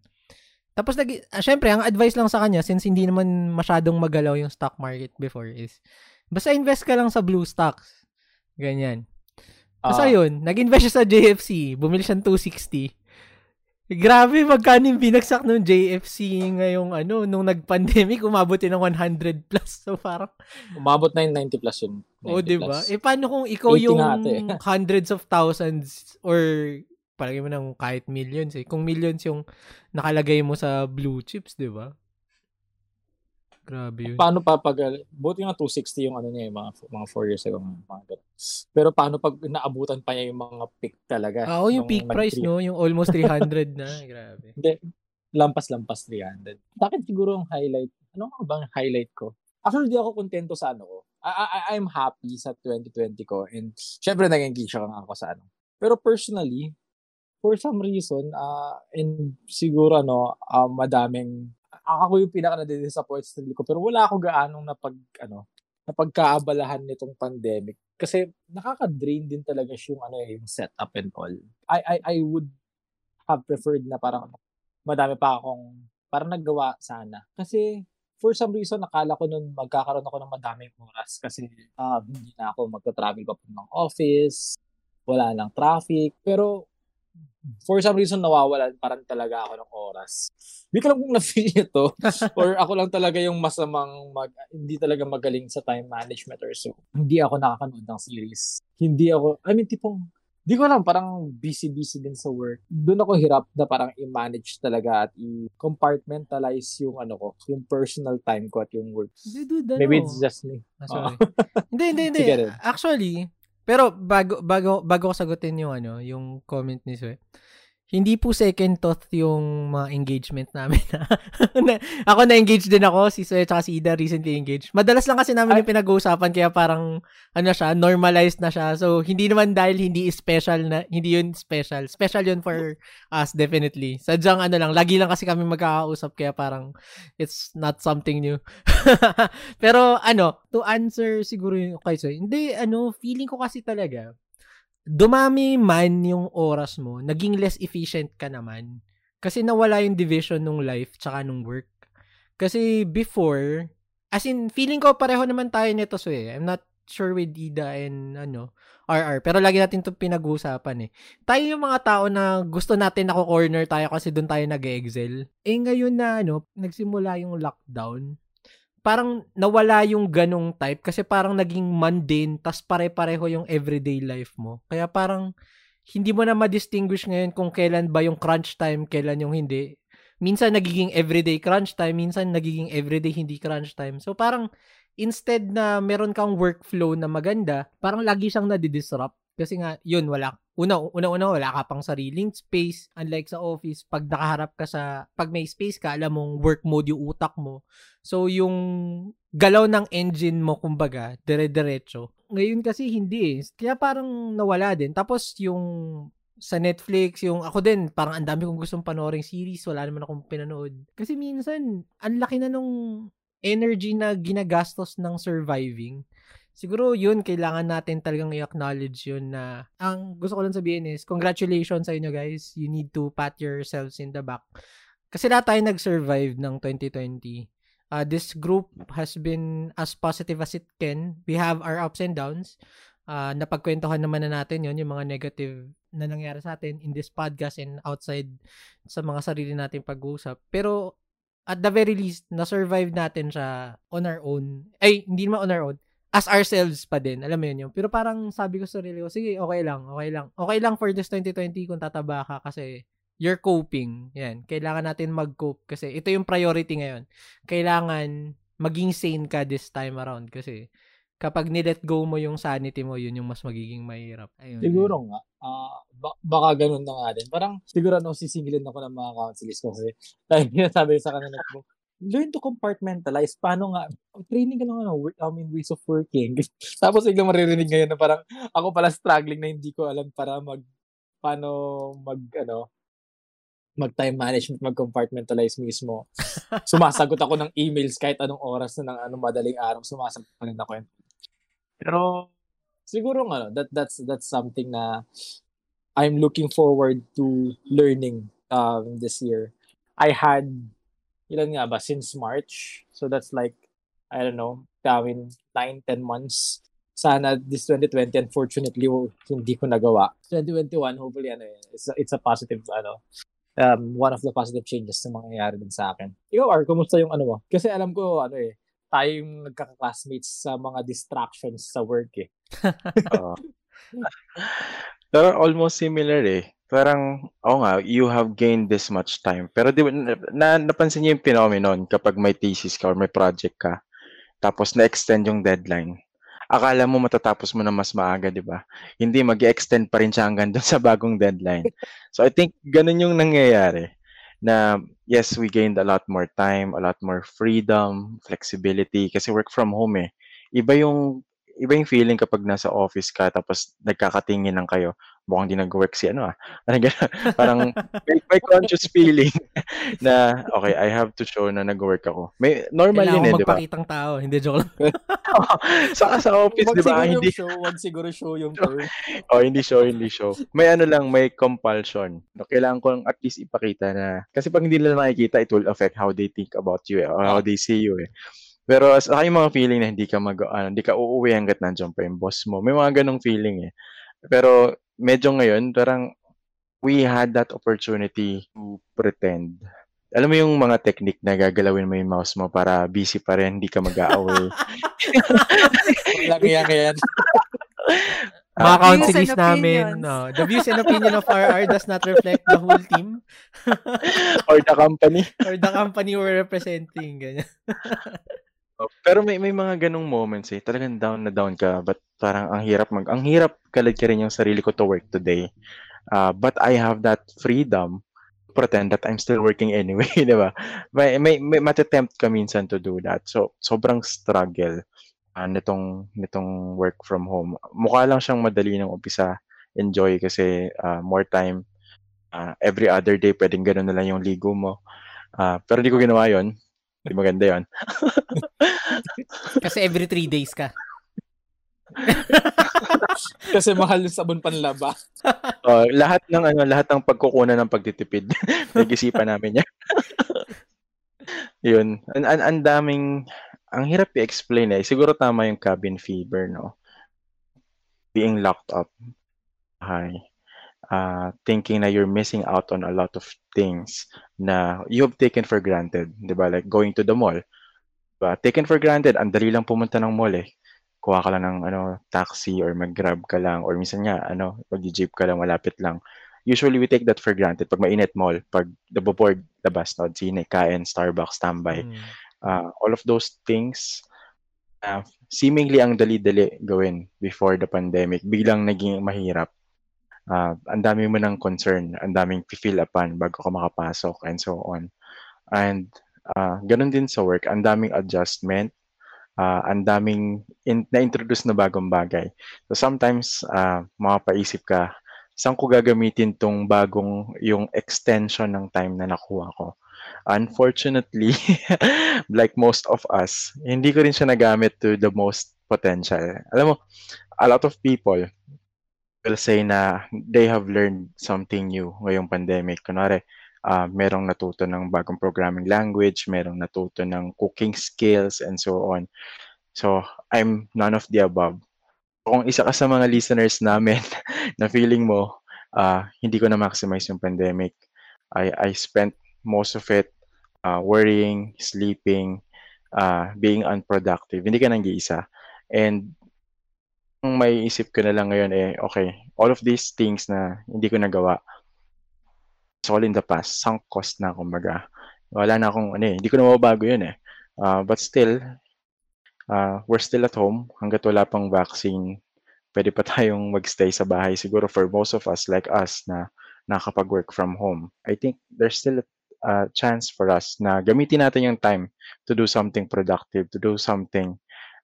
Tapos, nag, ah, syempre, ang advice lang sa kanya, since hindi naman masyadong magalaw yung stock market before is, basta invest ka lang sa blue stocks. Ganyan. Tapos Ah, ayun, nag-invest siya sa JFC. Bumili siya ng 260. Grabe, magkano yung binagsak ng JFC ngayong ano, nung nag-pandemic, umabot yun ng 100 plus. So parang, umabot na yung 90 plus yun. 90 oh, di ba? Eh, paano kung ikaw 80 yung hundreds of thousands or palagi mo ng kahit millions eh. Kung millions yung nakalagay mo sa blue chips, di ba? Grabe yun. paano pa pag buti nga 260 yung ano niya yung mga mga 4 years ago mga pero paano pag naabutan pa niya yung mga peak talaga Ah, oh, yung peak price, no? Yung almost 300 na. Grabe. hindi lampas-lampas 300 sa akin siguro ang highlight ano nga bang highlight ko actually di ako kontento sa ano ko I, I, I'm happy sa 2020 ko and syempre ako nga ako sa ano pero personally for some reason uh, and siguro ano uh, madaming ako yung pinaka na-disappoint sa ko pero wala ako gaanong napag ano napagkaabalahan nitong pandemic kasi nakaka-drain din talaga yung ano eh, yung setup and all. I I I would have preferred na parang madami pa akong parang naggawa sana. Kasi for some reason nakala ko nun magkakaroon ako ng madaming oras kasi ah, hindi na ako magta-travel pa ng office, wala nang traffic, pero for some reason nawawalan parang talaga ako ng oras. Hindi ko lang kung na-feel ito or ako lang talaga yung masamang mag, hindi talaga magaling sa time management or so. Hindi ako nakakanood ng series. Hindi ako, I mean, tipong, di ko alam, parang busy-busy din sa work. Doon ako hirap na parang i-manage talaga at i-compartmentalize yung ano ko, yung personal time ko at yung work. Hindi, dude, ano? Maybe it's just me. Ah, sorry. hindi, hindi, hindi. Actually, pero bago bago bago ko sagutin yung ano, yung comment ni Sue. Hindi po second thought yung mga engagement namin. na, ako na-engage din ako, si Sue at si Ida recently engaged. Madalas lang kasi namin yung pinag-uusapan kaya parang ano siya, normalized na siya. So hindi naman dahil hindi special na hindi yun special. Special yun for us definitely. Sadyang ano lang, lagi lang kasi kami magkakausap kaya parang it's not something new. Pero ano, to answer siguro yung kay Soy, hindi, ano, feeling ko kasi talaga, dumami man yung oras mo, naging less efficient ka naman. Kasi nawala yung division nung life tsaka nung work. Kasi before, as in, feeling ko pareho naman tayo nito, so eh. I'm not sure with Ida and ano, RR. Pero lagi natin itong pinag-uusapan eh. Tayo yung mga tao na gusto natin ako corner tayo kasi doon tayo nag-excel. Eh ngayon na ano, nagsimula yung lockdown, parang nawala yung ganong type kasi parang naging mundane tas pare-pareho yung everyday life mo. Kaya parang hindi mo na ma-distinguish ngayon kung kailan ba yung crunch time, kailan yung hindi. Minsan nagiging everyday crunch time, minsan nagiging everyday hindi crunch time. So parang instead na meron kang workflow na maganda, parang lagi siyang nadi-disrupt. Kasi nga, yun, wala. Una, una-una, wala ka pang sariling space. Unlike sa office, pag nakaharap ka sa, pag may space ka, alam mong work mode yung utak mo. So, yung galaw ng engine mo, kumbaga, dire-diretso. Ngayon kasi hindi eh. Kaya parang nawala din. Tapos yung sa Netflix, yung ako din, parang ang dami kong gustong panoorin series, wala naman akong pinanood. Kasi minsan, ang laki na nung energy na ginagastos ng surviving. Siguro yun, kailangan natin talagang i-acknowledge yun na ang gusto ko lang sabihin is, congratulations sa inyo guys. You need to pat yourselves in the back. Kasi lahat tayo nag-survive ng 2020. Uh, this group has been as positive as it can. We have our ups and downs. Uh, napagkwentuhan naman na natin yon yung mga negative na nangyari sa atin in this podcast and outside sa mga sarili nating pag-uusap. Pero at the very least, na-survive natin siya on our own. Ay, hindi naman on our own. As ourselves pa din. Alam mo yun yun. Pero parang sabi ko sa sarili ko, sige, okay lang, okay lang. Okay lang for this 2020 kung tataba ka kasi you're coping. Yan. Kailangan natin mag-cope kasi ito yung priority ngayon. Kailangan maging sane ka this time around kasi kapag nilet go mo yung sanity mo, yun yung mas magiging mahirap. Ayun. Siguro nga. Uh, ba- baka ganun na nga din. Parang siguro no, sisingilin ako ng mga counselors ko kasi dahil sabi sa kanila ko, learn to compartmentalize. Paano nga, training ka ng ano, work, I mean, ways of working. Tapos biglang maririnig ngayon na parang ako pala struggling na hindi ko alam para mag, paano mag, ano, mag time management, mag compartmentalize mismo. Sumasagot ako ng emails kahit anong oras na ng anong madaling araw, sumasagot pa rin ako. Pero siguro nga that that's that's something na I'm looking forward to learning um this year. I had ilan nga ba since March. So that's like I don't know, mean 9 10 months. Sana this 2020 unfortunately hindi ko nagawa. 2021 hopefully ano it's a, it's a positive ano um, one of the positive changes na mangyayari din sa akin. Ikaw, Ar, kumusta yung ano mo? Kasi alam ko, ano eh, tayo yung nagkaka-classmates sa mga distractions sa work eh. uh, pero almost similar eh. Parang, oo nga, you have gained this much time. Pero di, na, napansin niyo yung phenomenon kapag may thesis ka or may project ka, tapos na-extend yung deadline akala mo matatapos mo na mas maaga, di ba? Hindi, mag extend pa rin siya hanggang doon sa bagong deadline. So I think ganun yung nangyayari na yes, we gained a lot more time, a lot more freedom, flexibility kasi work from home eh. Iba yung iba yung feeling kapag nasa office ka tapos nagkakatingin lang kayo mukhang di nag-work si ano ah. Parang may, may conscious feeling na okay, I have to show na nag-work ako. May normal Kailangan yun eh, di ba? magpakitang tao, hindi joke lang. Saka sa office, di ba? Hindi show, wag siguro show yung turn. oh, hindi show, hindi show. May ano lang, may compulsion. No, kailangan ko at least ipakita na kasi pag hindi nila nakikita, it will affect how they think about you eh, or how they see you eh. Pero sa akin mga feeling na hindi ka mag ano, hindi ka uuwi hangga't nandiyan pa yung boss mo. May mga ganong feeling eh. Pero medyo ngayon, parang we had that opportunity to pretend. Alam mo yung mga technique na gagalawin mo yung mouse mo para busy pa rin, hindi ka mag-aaway. Lang yan, yan. Mga uh, counselors namin, no, the views and opinion of RR does not reflect the whole team. or the company. or the company we're representing. Ganyan. Pero may may mga ganong moments eh. Talagang down na down ka but parang ang hirap mag ang hirap kalad ka rin yung sarili ko to work today. Uh, but I have that freedom to pretend that I'm still working anyway, di ba? May, may, may matetempt ka minsan to do that. So, sobrang struggle uh, nitong, nitong work from home. Mukha lang siyang madali ng umpisa. Enjoy kasi uh, more time. Uh, every other day, pwedeng ganun na lang yung ligo mo. Uh, pero hindi ko ginawa yon hindi maganda yon. Kasi every three days ka. Kasi mahal yung sabon panlaba. oh, lahat ng ano, lahat ng pagkukunan ng pagtitipid. Nag-isipan namin yan. Yun. Ang, ang, ang daming ang hirap i-explain eh. Siguro tama yung cabin fever, no? Being locked up. Hi uh, thinking na you're missing out on a lot of things na you have taken for granted, 'di ba? Like going to the mall. Diba? Taken for granted, ang dali lang pumunta ng mall eh. Kuha ka lang ng ano, taxi or mag-grab ka lang or minsan nga ano, mag-jeep ka lang malapit lang. Usually we take that for granted pag mainit mall, pag naboboard labas no, sine, kain, Starbucks, standby. Mm. Uh, all of those things uh, seemingly ang dali-dali gawin before the pandemic, biglang naging mahirap uh, ang dami mo ng concern, ang daming feel upan bago ka makapasok and so on. And uh, ganun din sa work, ang daming adjustment, uh, ang daming in, na-introduce na bagong bagay. So sometimes, uh, mapapaisip ka, saan ko gagamitin tong bagong yung extension ng time na nakuha ko? Unfortunately, like most of us, hindi ko rin siya nagamit to the most potential. Alam mo, a lot of people, will say na they have learned something new ngayong pandemic. Kunwari, uh, merong natuto ng bagong programming language, merong natuto ng cooking skills, and so on. So, I'm none of the above. Kung isa ka sa mga listeners namin na feeling mo, uh, hindi ko na maximize yung pandemic, I, I spent most of it uh, worrying, sleeping, uh, being unproductive. Hindi ka nang isa. And ang maiisip ko na lang ngayon eh, okay, all of these things na hindi ko nagawa, it's all in the past. Sunk cost na, kumbaga. Wala na akong, ano eh, hindi ko na mababago yun eh. Uh, but still, uh, we're still at home hangga't wala pang vaccine. Pwede pa tayong magstay sa bahay siguro for most of us like us na nakakapag-work from home. I think there's still a uh, chance for us na gamitin natin yung time to do something productive, to do something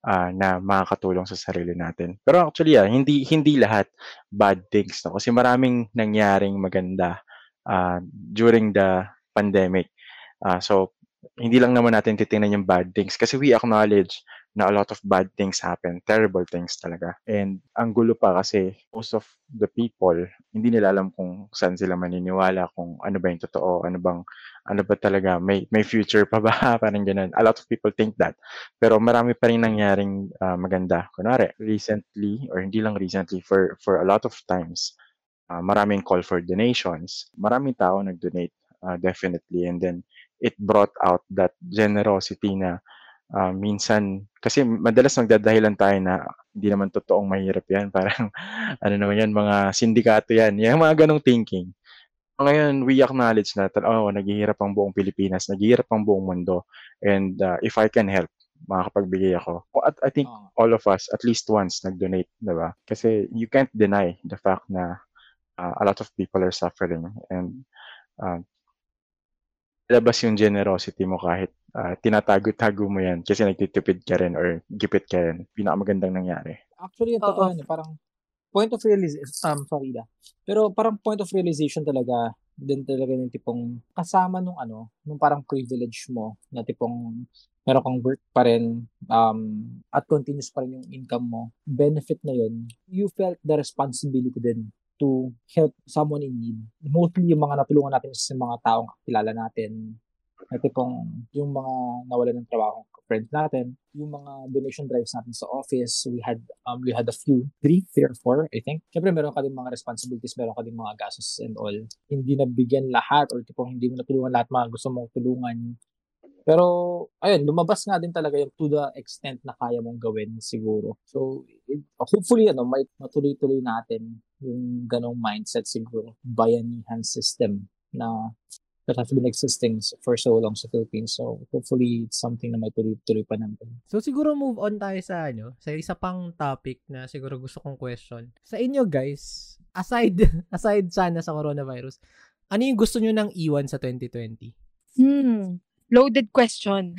uh, na makakatulong sa sarili natin. Pero actually, yeah, hindi hindi lahat bad things no? kasi maraming nangyaring maganda uh, during the pandemic. Uh, so hindi lang naman natin titingnan yung bad things kasi we acknowledge na a lot of bad things happen, terrible things talaga. And ang gulo pa kasi most of the people, hindi nila alam kung saan sila maniniwala, kung ano ba yung totoo, ano bang, ano ba talaga, may, may future pa ba, parang ganun. A lot of people think that. Pero marami pa rin nangyaring uh, maganda. Kunwari, recently, or hindi lang recently, for, for a lot of times, uh, maraming call for donations. Maraming tao nag-donate, uh, definitely. And then, it brought out that generosity na uh, minsan, kasi madalas nagdadahilan tayo na hindi naman totoong mahirap yan. Parang, ano naman yan, mga sindikato yan. Yung mga ganong thinking. Ngayon, we acknowledge na, oh, naghihirap ang buong Pilipinas, naghihirap ang buong mundo. And uh, if I can help, makakapagbigay ako. At I think all of us, at least once, nag-donate, di ba? Kasi you can't deny the fact na uh, a lot of people are suffering. And uh, labas yung generosity mo kahit uh, tinatago-tago mo yan kasi nagtitipid ka rin or gipit ka rin. Pinakamagandang nangyari. Actually, yung totoo yun, parang point of realization, um, sorry da. Pero parang point of realization talaga, din talaga yung tipong kasama nung ano, nung parang privilege mo, na tipong meron kang work pa rin um, at continuous pa rin yung income mo, benefit na yun, you felt the responsibility din to help someone in need. Mostly yung mga natulungan natin sa mga taong kilala natin, na tipong yung mga nawalan ng trabaho friends natin, yung mga donation drives natin sa office, we had um, we had a few, three, three or four, I think. Siyempre, meron ka din mga responsibilities, meron ka din mga gastos and all. Hindi nabigyan lahat or tipong hindi mo natulungan lahat mga gusto mong tulungan. Pero, ayun, lumabas nga din talaga yung to the extent na kaya mong gawin siguro. So, it, hopefully, ano, may matuloy-tuloy natin yung ganong mindset siguro, bayanihan system na that have been existing for so long sa Philippines. So, hopefully, it's something na may tuloy-tuloy pa natin. So, siguro move on tayo sa, ano, sa isa pang topic na siguro gusto kong question. Sa inyo, guys, aside, aside sana sa coronavirus, ano yung gusto nyo nang iwan sa 2020? Hmm, loaded question.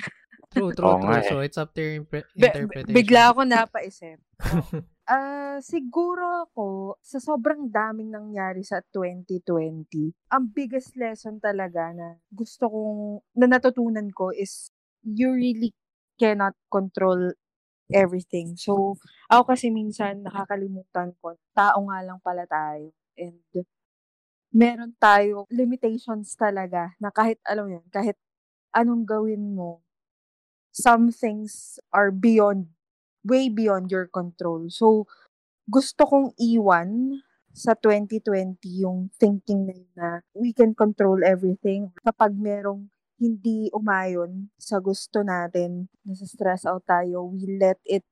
True, true, oh, true. Eh. So, it's up to your impre- interpretation. Bigla ako napaisip. Ah, siguro ako sa sobrang daming nangyari sa 2020, ang biggest lesson talaga na gusto kong na natutunan ko is you really cannot control everything. So, ako kasi minsan nakakalimutan ko, tao nga lang pala tayo. And meron tayo limitations talaga na kahit alam mo yun, kahit anong gawin mo, some things are beyond way beyond your control. So, gusto kong iwan sa 2020 yung thinking na yun na we can control everything. Kapag merong hindi umayon sa gusto natin, nasa stress out tayo, we let it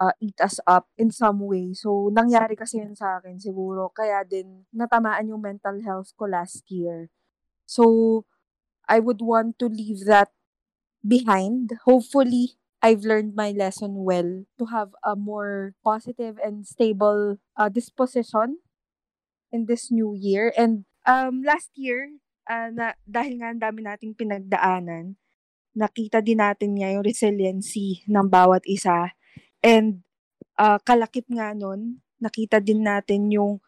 uh, eat us up in some way. So, nangyari kasi yun sa akin siguro. Kaya din, natamaan yung mental health ko last year. So, I would want to leave that behind. Hopefully, I've learned my lesson well to have a more positive and stable uh, disposition in this new year. And um, last year, uh, na, dahil nga ang dami nating pinagdaanan, nakita din natin nga yung resiliency ng bawat isa. And uh, kalakip nga nun, nakita din natin yung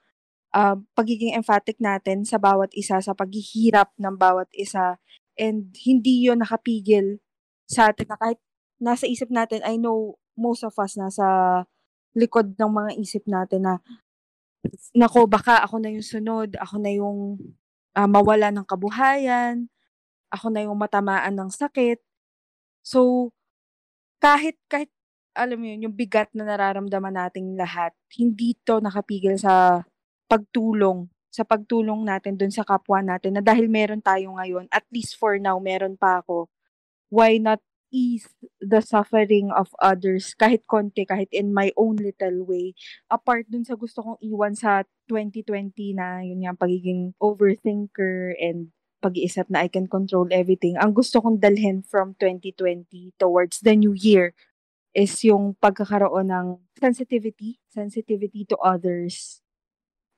uh, pagiging emphatic natin sa bawat isa, sa paghihirap ng bawat isa. And hindi yon nakapigil sa atin na kahit nasa isip natin, I know most of us nasa likod ng mga isip natin na nako baka ako na yung sunod, ako na yung uh, mawala ng kabuhayan, ako na yung matamaan ng sakit. So kahit kahit alam mo yun, yung bigat na nararamdaman nating lahat, hindi to nakapigil sa pagtulong, sa pagtulong natin dun sa kapwa natin na dahil meron tayo ngayon, at least for now, meron pa ako, why not ease the suffering of others kahit konti, kahit in my own little way. Apart dun sa gusto kong iwan sa 2020 na yun nga pagiging overthinker and pag-iisip na I can control everything. Ang gusto kong dalhin from 2020 towards the new year is yung pagkakaroon ng sensitivity, sensitivity to others.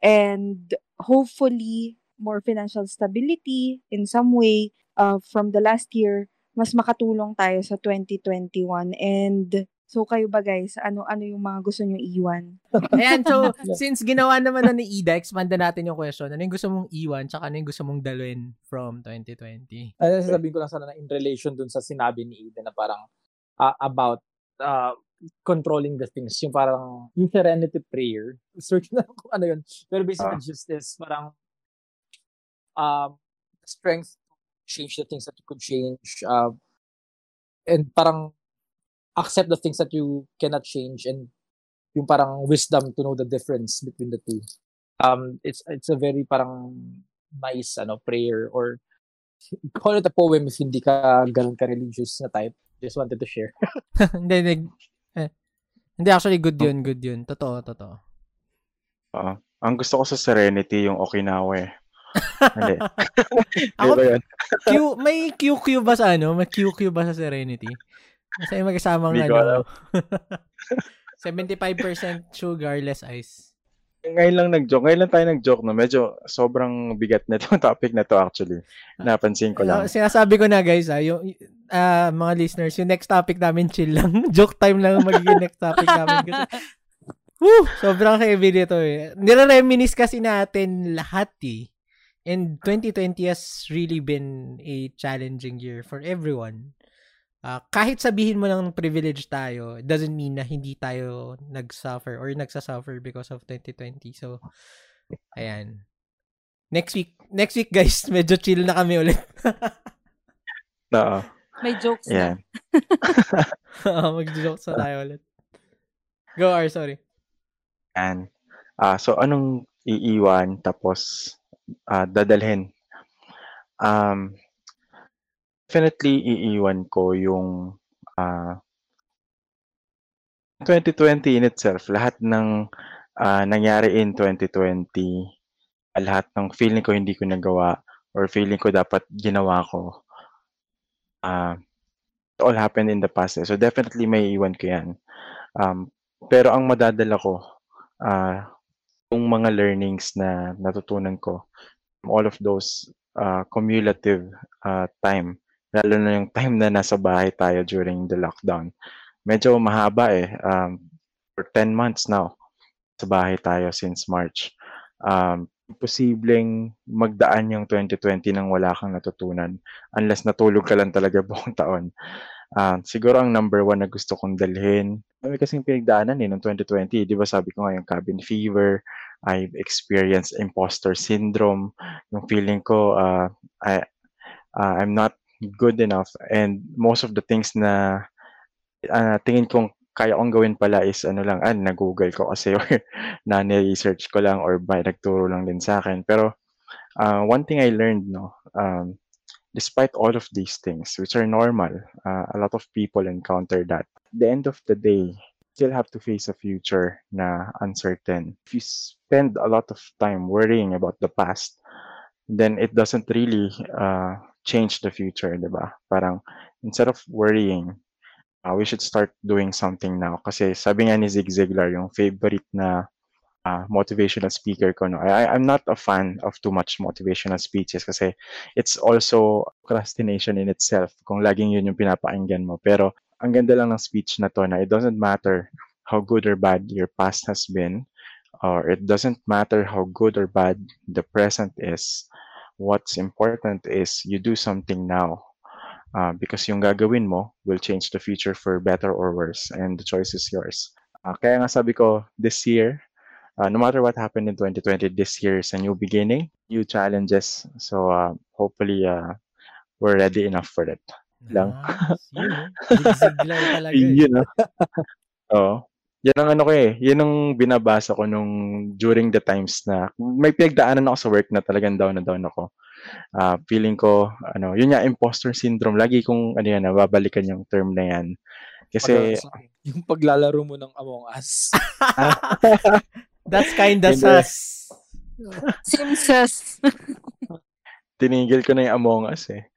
And hopefully, more financial stability in some way uh, from the last year, mas makatulong tayo sa 2021. And So kayo ba guys, ano ano yung mga gusto niyo iwan? Ayan, so since ginawa naman na ni Ida, expand natin yung question. Ano yung gusto mong iwan tsaka ano yung gusto mong dalhin from 2020? Ay, sasabihin ko lang sana na in relation dun sa sinabi ni Ida na parang uh, about uh, controlling the things. Yung parang yung serenity prayer. Search na kung ano yun. Pero basically uh. just is parang um, strength change the things that you could change. Uh, and parang accept the things that you cannot change and yung parang wisdom to know the difference between the two. Um, it's it's a very parang nice ano prayer or call it a poem if hindi ka ganun ka religious na type. Just wanted to share. hindi, hindi. Eh, hindi, actually good yun, good yun. Totoo, totoo. Uh, ang gusto ko sa Serenity yung Okinawa eh. Hindi. Ako? Q, may QQ ba sa ano? May QQ ba sa Serenity? Kasi magkasamang ano. 75% sugar, less ice. Ngayon lang nag-joke. Ngayon lang tayo nag-joke no. Medyo sobrang bigat na itong topic na to actually. Napansin ko lang. Uh, sinasabi ko na guys, ah, yung uh, mga listeners, yung next topic namin chill lang. joke time lang magiging next topic namin. Kasi, woo, sobrang heavy dito eh. Nire-reminis kasi natin lahat eh. And 2020 has really been a challenging year for everyone uh, kahit sabihin mo lang privilege tayo, it doesn't mean na hindi tayo nag-suffer or nagsasuffer because of 2020. So, ayan. Next week, next week guys, medyo chill na kami ulit. Oo. May jokes yeah. na. mag-jokes na tayo ulit. Go, R, sorry. And, uh, so anong iiwan tapos uh, dadalhin? Um, definitely iiwan ko yung uh, 2020 in itself. Lahat ng uh, nangyari in 2020, lahat ng feeling ko hindi ko nagawa or feeling ko dapat ginawa ko. Uh, it all happened in the past. Eh. So definitely may iwan ko yan. Um, pero ang madadala ko, uh, yung mga learnings na natutunan ko, all of those uh, cumulative uh, time Lalo na yung time na nasa bahay tayo during the lockdown. Medyo mahaba eh. Um, for 10 months now, sa bahay tayo since March. Um, posibleng magdaan yung 2020 nang wala kang natutunan unless natulog ka lang talaga buong taon. Uh, siguro ang number one na gusto kong dalhin, may kasing pinagdaanan eh, noong 2020. Di ba sabi ko nga yung cabin fever, I've experienced imposter syndrome, yung feeling ko, uh, I, uh, I'm not good enough and most of the things na uh, tingin kong kaya kong gawin pala is ano lang, ah, na-google ko kasi or na research ko lang or by nagturo lang din sa akin. Pero uh, one thing I learned, no, um, despite all of these things, which are normal, uh, a lot of people encounter that. At the end of the day, still have to face a future na uncertain. If you spend a lot of time worrying about the past, then it doesn't really uh, change the future, di ba? Parang instead of worrying, uh, we should start doing something now. Kasi sabi nga ni Zig Ziglar, yung favorite na uh, motivational speaker ko, no? I, I'm not a fan of too much motivational speeches kasi it's also procrastination in itself kung laging yun yung pinapakinggan mo. Pero ang ganda lang ng speech na to na it doesn't matter how good or bad your past has been or it doesn't matter how good or bad the present is what's important is you do something now uh, because yung gagawin mo will change the future for better or worse and the choice is yours. Uh, kaya nga sabi ko, this year, uh, no matter what happened in 2020, this year is a new beginning, new challenges. So uh, hopefully uh, we're ready enough for it. Lang. Nice. Yun, Yun, know? Oo. Yan ang ano ko eh, yan ang binabasa ko nung during the times na may pinagdaanan ako sa work na talagang down na down ako. Uh, feeling ko, ano, yun nga, imposter syndrome. Lagi kong, ano yan, nababalikan yung term na yan. Kasi, Pag, yung paglalaro mo ng Among Us. That's kinda sus. Sim sus. tinigil ko na yung Among Us eh.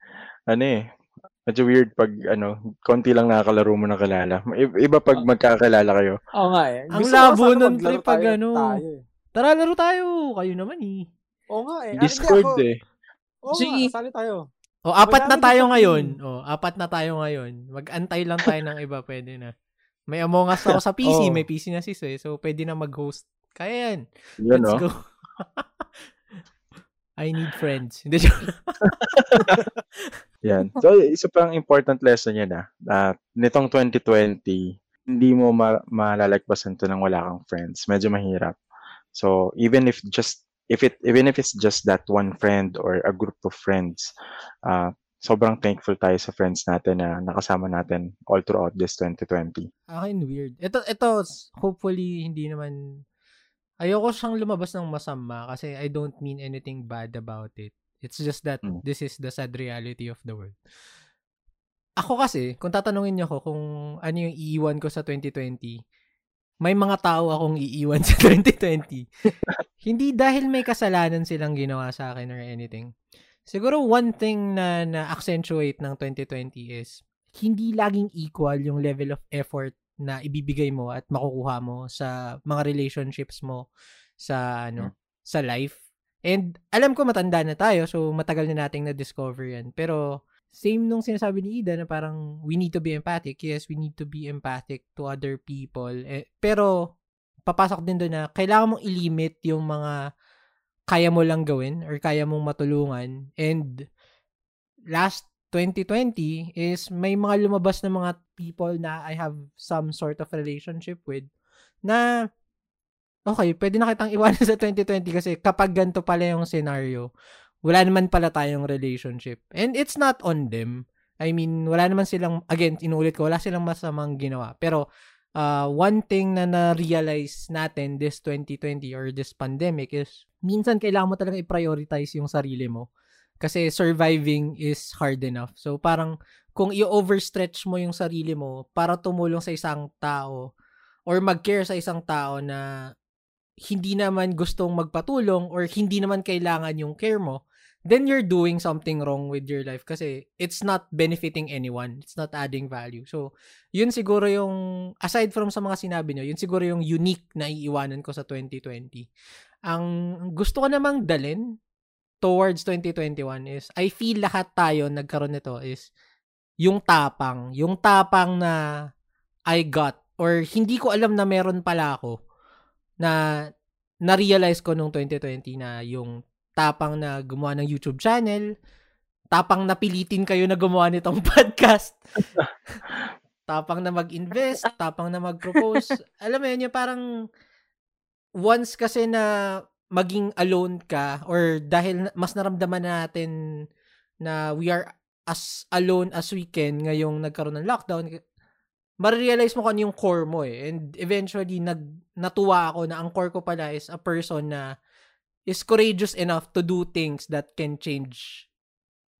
Ano eh, medyo weird pag ano, konti lang nakakalaro mo na kilala. I- Iba pag magkakilala kayo. Oo nga eh. Ang Gusto labo nun, pre, pag tayo- ano. tayo eh. Tara, laro tayo. Kayo naman eh. Oo nga eh. Discord eh. Oo Sige. nga, sali tayo. O, apat na tayo gusto ngayon. ko O, apat na tayo ngayon. Mag-antay lang tayo ng iba. Pwede na. May Among Us ako sa PC. Oo. May PC na sis eh. So, pwede na mag-host. Kaya yan. Yun, Let's no? go. I need friends. Hindi. Yan. So, isa pang important lesson yan ah. Uh, nitong 2020, hindi mo ma- malalagpasan to nang wala kang friends. Medyo mahirap. So, even if just if it even if it's just that one friend or a group of friends, uh, sobrang thankful tayo sa friends natin na nakasama natin all throughout this 2020. Akin weird. Ito, ito, hopefully, hindi naman, ayoko siyang lumabas ng masama kasi I don't mean anything bad about it. It's just that Mm. this is the sad reality of the world. Ako kasi, kung tatanungin niyo ako kung ano yung iiwan ko sa 2020, may mga tao akong iiwan sa 2020. Hindi dahil may kasalanan silang ginawa sa akin or anything. Siguro one thing na na-accentuate ng 2020 is hindi laging equal yung level of effort na ibibigay mo at makukuha mo sa mga relationships mo sa ano sa life. And alam ko matanda na tayo so matagal na nating na-discover yan. Pero same nung sinasabi ni Ida na parang we need to be empathic. Yes, we need to be empathic to other people. Eh, pero papasok din doon na kailangan mong i-limit yung mga kaya mo lang gawin or kaya mong matulungan. And last 2020 is may mga lumabas na mga people na I have some sort of relationship with na okay, pwede na kitang iwanan sa 2020 kasi kapag ganito pala yung scenario, wala naman pala tayong relationship. And it's not on them. I mean, wala naman silang, again, inuulit ko, wala silang masamang ginawa. Pero, uh, one thing na na-realize natin this 2020 or this pandemic is minsan kailangan mo talaga i-prioritize yung sarili mo. Kasi surviving is hard enough. So parang kung i-overstretch mo yung sarili mo para tumulong sa isang tao or mag-care sa isang tao na hindi naman gustong magpatulong or hindi naman kailangan yung care mo, then you're doing something wrong with your life kasi it's not benefiting anyone. It's not adding value. So, yun siguro yung, aside from sa mga sinabi nyo, yun siguro yung unique na iiwanan ko sa 2020. Ang gusto ko namang dalin towards 2021 is, I feel lahat tayo nagkaroon nito is, yung tapang. Yung tapang na I got or hindi ko alam na meron pala ako na na-realize ko nung 2020 na yung tapang na gumawa ng YouTube channel, tapang na pilitin kayo na gumawa nitong podcast, tapang na mag-invest, tapang na mag-propose. Alam mo yun, yung parang once kasi na maging alone ka or dahil mas naramdaman natin na we are as alone as we can ngayong nagkaroon ng lockdown, marirealize mo kung ano yung core mo eh. And eventually, nag, natuwa ako na ang core ko pala is a person na is courageous enough to do things that can change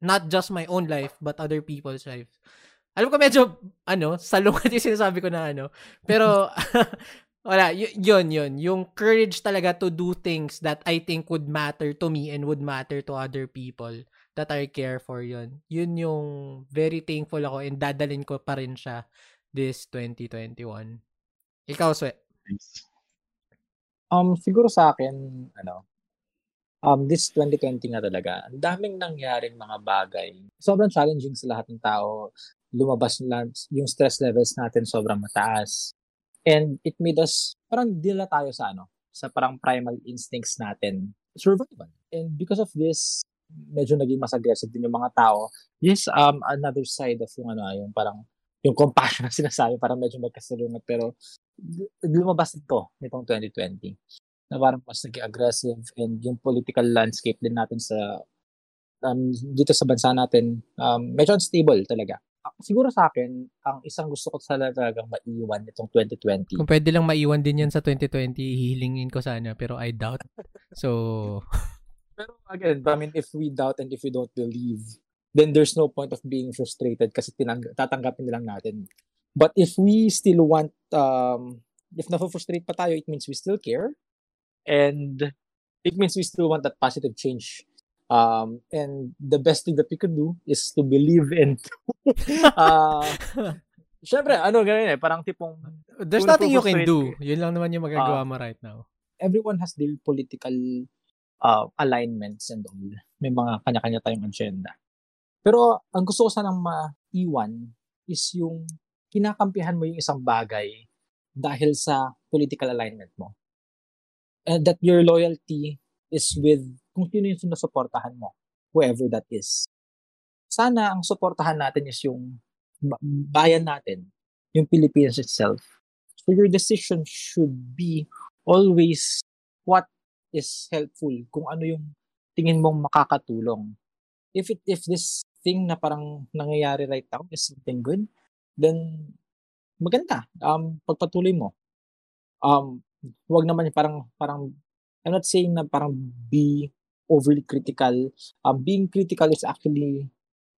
not just my own life, but other people's lives. Alam ko medyo, ano, salungat yung sinasabi ko na ano. Pero, wala, y- yun, yun. Yung courage talaga to do things that I think would matter to me and would matter to other people that I care for yun. Yun yung very thankful ako and dadalin ko pa rin siya this 2021. Ikaw, Swe. Um, siguro sa akin, ano, um, this 2020 nga talaga, ang daming nangyaring mga bagay. Sobrang challenging sa lahat ng tao. Lumabas na yung stress levels natin sobrang mataas. And it made us, parang dila tayo sa ano, sa parang primal instincts natin, survival. And because of this, medyo naging mas aggressive din yung mga tao. Yes, um, another side of yung ano, yung parang, yung compassion na sinasabi, parang medyo magkasalungat. Pero, lumabas ito nitong 2020 na parang mas naging aggressive and yung political landscape din natin sa um, dito sa bansa natin um, medyo unstable talaga. Siguro sa akin, ang isang gusto ko talagang maiwan nitong 2020. Kung pwede lang maiwan din yan sa 2020, hihilingin ko sana, pero I doubt. So, Pero again, I mean, if we doubt and if we don't believe, then there's no point of being frustrated kasi tinang- tatanggapin na lang natin. But if we still want, um, if na-frustrate pa tayo, it means we still care. And it means we still want that positive change Um, and the best thing that we could do is to believe in uh, Siyempre, ano ganyan eh, parang tipong There's nothing you can do. Yun lang naman yung magagawa Ah. mo right now. everyone has their political uh, alignments and all. May mga kanya-kanya tayong agenda. Pero ang gusto ko sanang maiwan is yung kinakampihan mo yung isang bagay dahil sa political alignment mo. And that your loyalty is with kung sino yung sinusuportahan mo, whoever that is. Sana ang suportahan natin is yung ba- bayan natin, yung Philippines itself. So your decision should be always what is helpful, kung ano yung tingin mong makakatulong. If it if this thing na parang nangyayari right now is something good, then maganda. Um pagpatuloy mo. Um wag naman parang parang I'm not saying na parang be overly critical. Um being critical is actually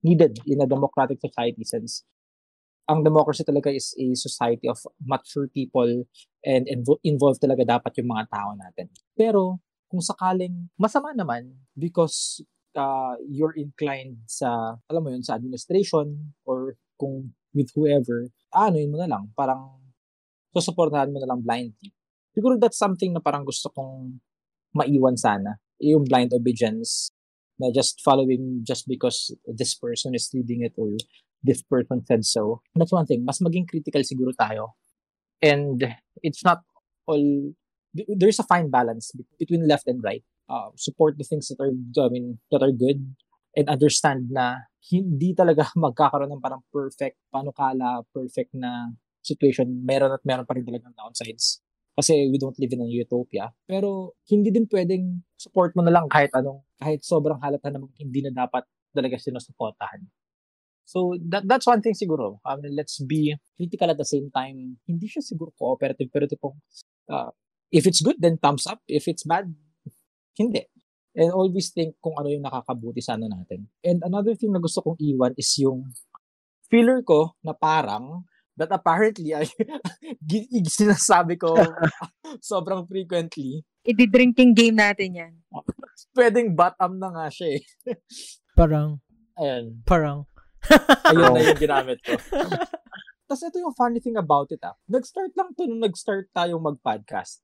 needed in a democratic society since ang democracy talaga is a society of mature people and invo- involved talaga dapat yung mga tao natin. Pero kung sakaling masama naman because uh, you're inclined sa, alam mo yun, sa administration or kung with whoever, ano yun mo na lang, parang susuportahan mo na lang blindly. Siguro that's something na parang gusto kong maiwan sana. Yung blind obedience na just following just because this person is leading it or this person said so. That's one thing. Mas maging critical siguro tayo. And it's not all, there's a fine balance be- between left and right. Uh, support the things that are, I mean, that are good and understand na hindi talaga magkakaroon ng parang perfect, panukala, perfect na situation. Meron at meron pa rin talagang downsides. Kasi we don't live in a utopia. Pero hindi din pwedeng support mo na lang kahit anong, kahit sobrang halata namang hindi na dapat talaga sinusuportahan. So that that's one thing siguro. I mean, let's be critical at the same time. Hindi siya siguro cooperative pero tipong uh, if it's good then thumbs up. If it's bad, hindi. And always think kung ano yung nakakabuti sana natin. And another thing na gusto kong iwan is yung feeler ko na parang that apparently ay gi- gi- sinasabi ko sobrang frequently. I-drinking game natin yan. Pwedeng bottom na nga siya eh. Parang, Ayan. parang. Ayun na yung ginamit ko. Tapos ito yung funny thing about it ah. Nag-start lang to nung nag-start tayong mag-podcast.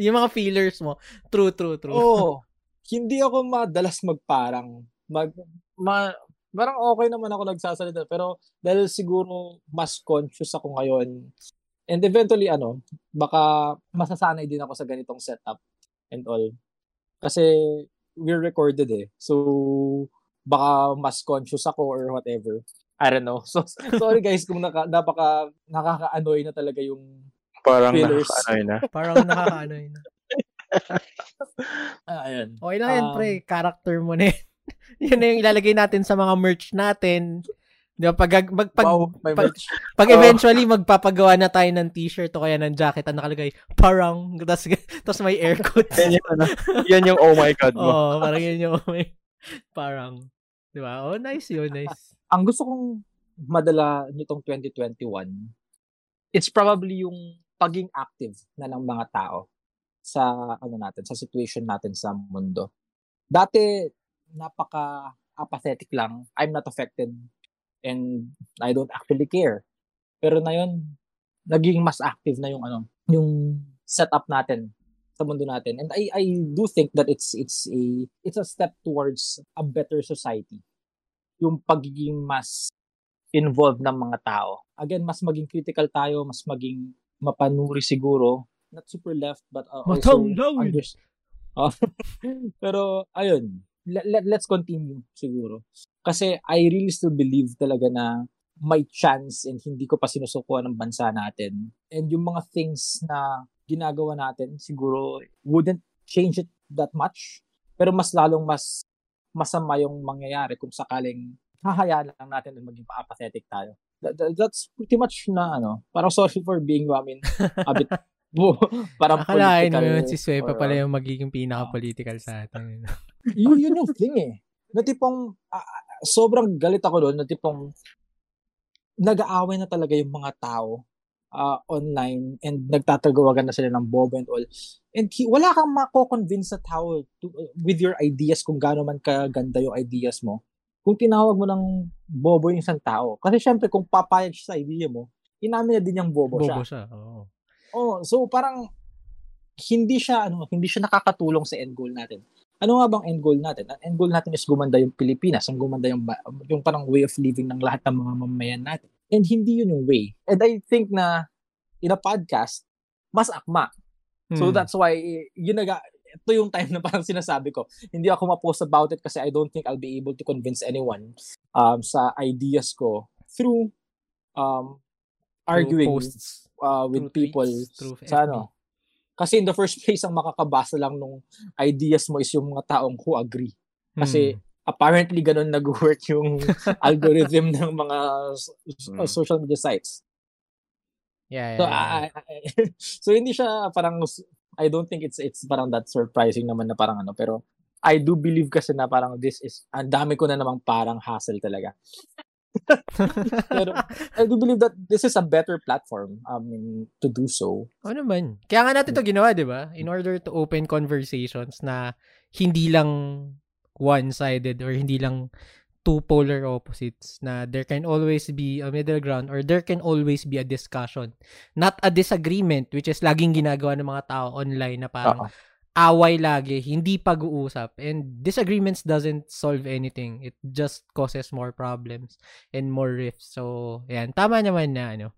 Yung mga feelers mo. True, true, true. Oo. hindi ako madalas magparang. Mag, ma, parang okay naman ako nagsasalita. Pero dahil siguro mas conscious ako ngayon. And eventually, ano, baka masasanay din ako sa ganitong setup and all. Kasi we're recorded eh. So, baka mas conscious ako or whatever. I don't know. So, sorry guys kung naka, napaka, nakaka-annoy na talaga yung Parang Feelers. nakakaano na. Parang nakakaano yun. ah, ayun. Okay lang yan, Um, pre. Character mo na yun. Yan na yung ilalagay natin sa mga merch natin. Di ba? Pag, mag, pag, wow, pag- pag Oh. eventually magpapagawa na tayo ng t-shirt o kaya ng jacket ang nakalagay, parang, tas, tas may air quotes. Yan yung, ano, yan yung oh my God mo. Oo, parang yun yung may, parang, di ba? Oh, nice yun, nice. ang gusto kong madala nitong 2021, it's probably yung paging active na ng mga tao sa ano natin, sa situation natin sa mundo. Dati napaka apathetic lang. I'm not affected and I don't actually care. Pero na yun, naging mas active na yung ano, yung setup natin sa mundo natin. And I I do think that it's it's a it's a step towards a better society yung pagiging mas involved ng mga tao. Again, mas maging critical tayo, mas maging mapanuri siguro. Not super left, but uh, also... Under- Oh. Pero, ayun. Let, let, let's continue siguro. Kasi I really still believe talaga na may chance and hindi ko pa sinusukuan ng bansa natin. And yung mga things na ginagawa natin siguro wouldn't change it that much. Pero mas lalong mas masama yung mangyayari kung sakaling hahayaan lang natin na maging pa-apathetic tayo. That, that- that's pretty much na ano, parang sorry for being, I mean, a bit, bu- parang Akalain mo political yun, si Sway pa pala uh, yung magiging pinaka-political sa atin. yun, yun yung thing eh. Na tipong, ah, sobrang galit ako doon, na tipong, nag-aaway na talaga yung mga tao uh, online and nagtatagawagan na sila ng bobo and all. And he, wala kang mako-convince na tao to, uh, with your ideas kung gaano man kaganda yung ideas mo. Kung tinawag mo ng bobo yung isang tao. Kasi syempre kung papayag siya sa idea mo, inamin na din yung bobo, Bobo siya. siya. Oo. Oh, so parang hindi siya ano, hindi siya nakakatulong sa end goal natin. Ano nga bang end goal natin? Ang end goal natin is gumanda yung Pilipinas, ang gumanda yung yung parang way of living ng lahat ng mga mamamayan natin. And hindi yun yung way. And I think na in a podcast, mas akma. So Hmm. that's why yun naga ito yung time na parang sinasabi ko. Hindi ako ma-post about it kasi I don't think I'll be able to convince anyone um, sa ideas ko through um, arguing posts uh, with through people tweets, through sa FB. ano. Kasi in the first place, ang makakabasa lang nung ideas mo is yung mga taong who agree. Kasi Hmm. apparently ganun nag-work yung algorithm ng mga s- s- Mm. social media sites. Yeah, yeah, So, yeah. I- I- so hindi siya parang I don't think it's it's parang that surprising naman na parang ano pero I do believe kasi na parang this is ang dami ko na namang parang hassle talaga. pero I do believe that this is a better platform I mean to do so. Oo naman. Kaya nga natin to ginawa, di ba? In order to open conversations na hindi lang one-sided or hindi lang two polar opposites na there can always be a middle ground or there can always be a discussion. Not a disagreement which is laging ginagawa ng mga tao online na parang Oo. away lagi, hindi pag-uusap. And disagreements doesn't solve anything. It just causes more problems and more rifts. So, yan. Tama naman na, ano,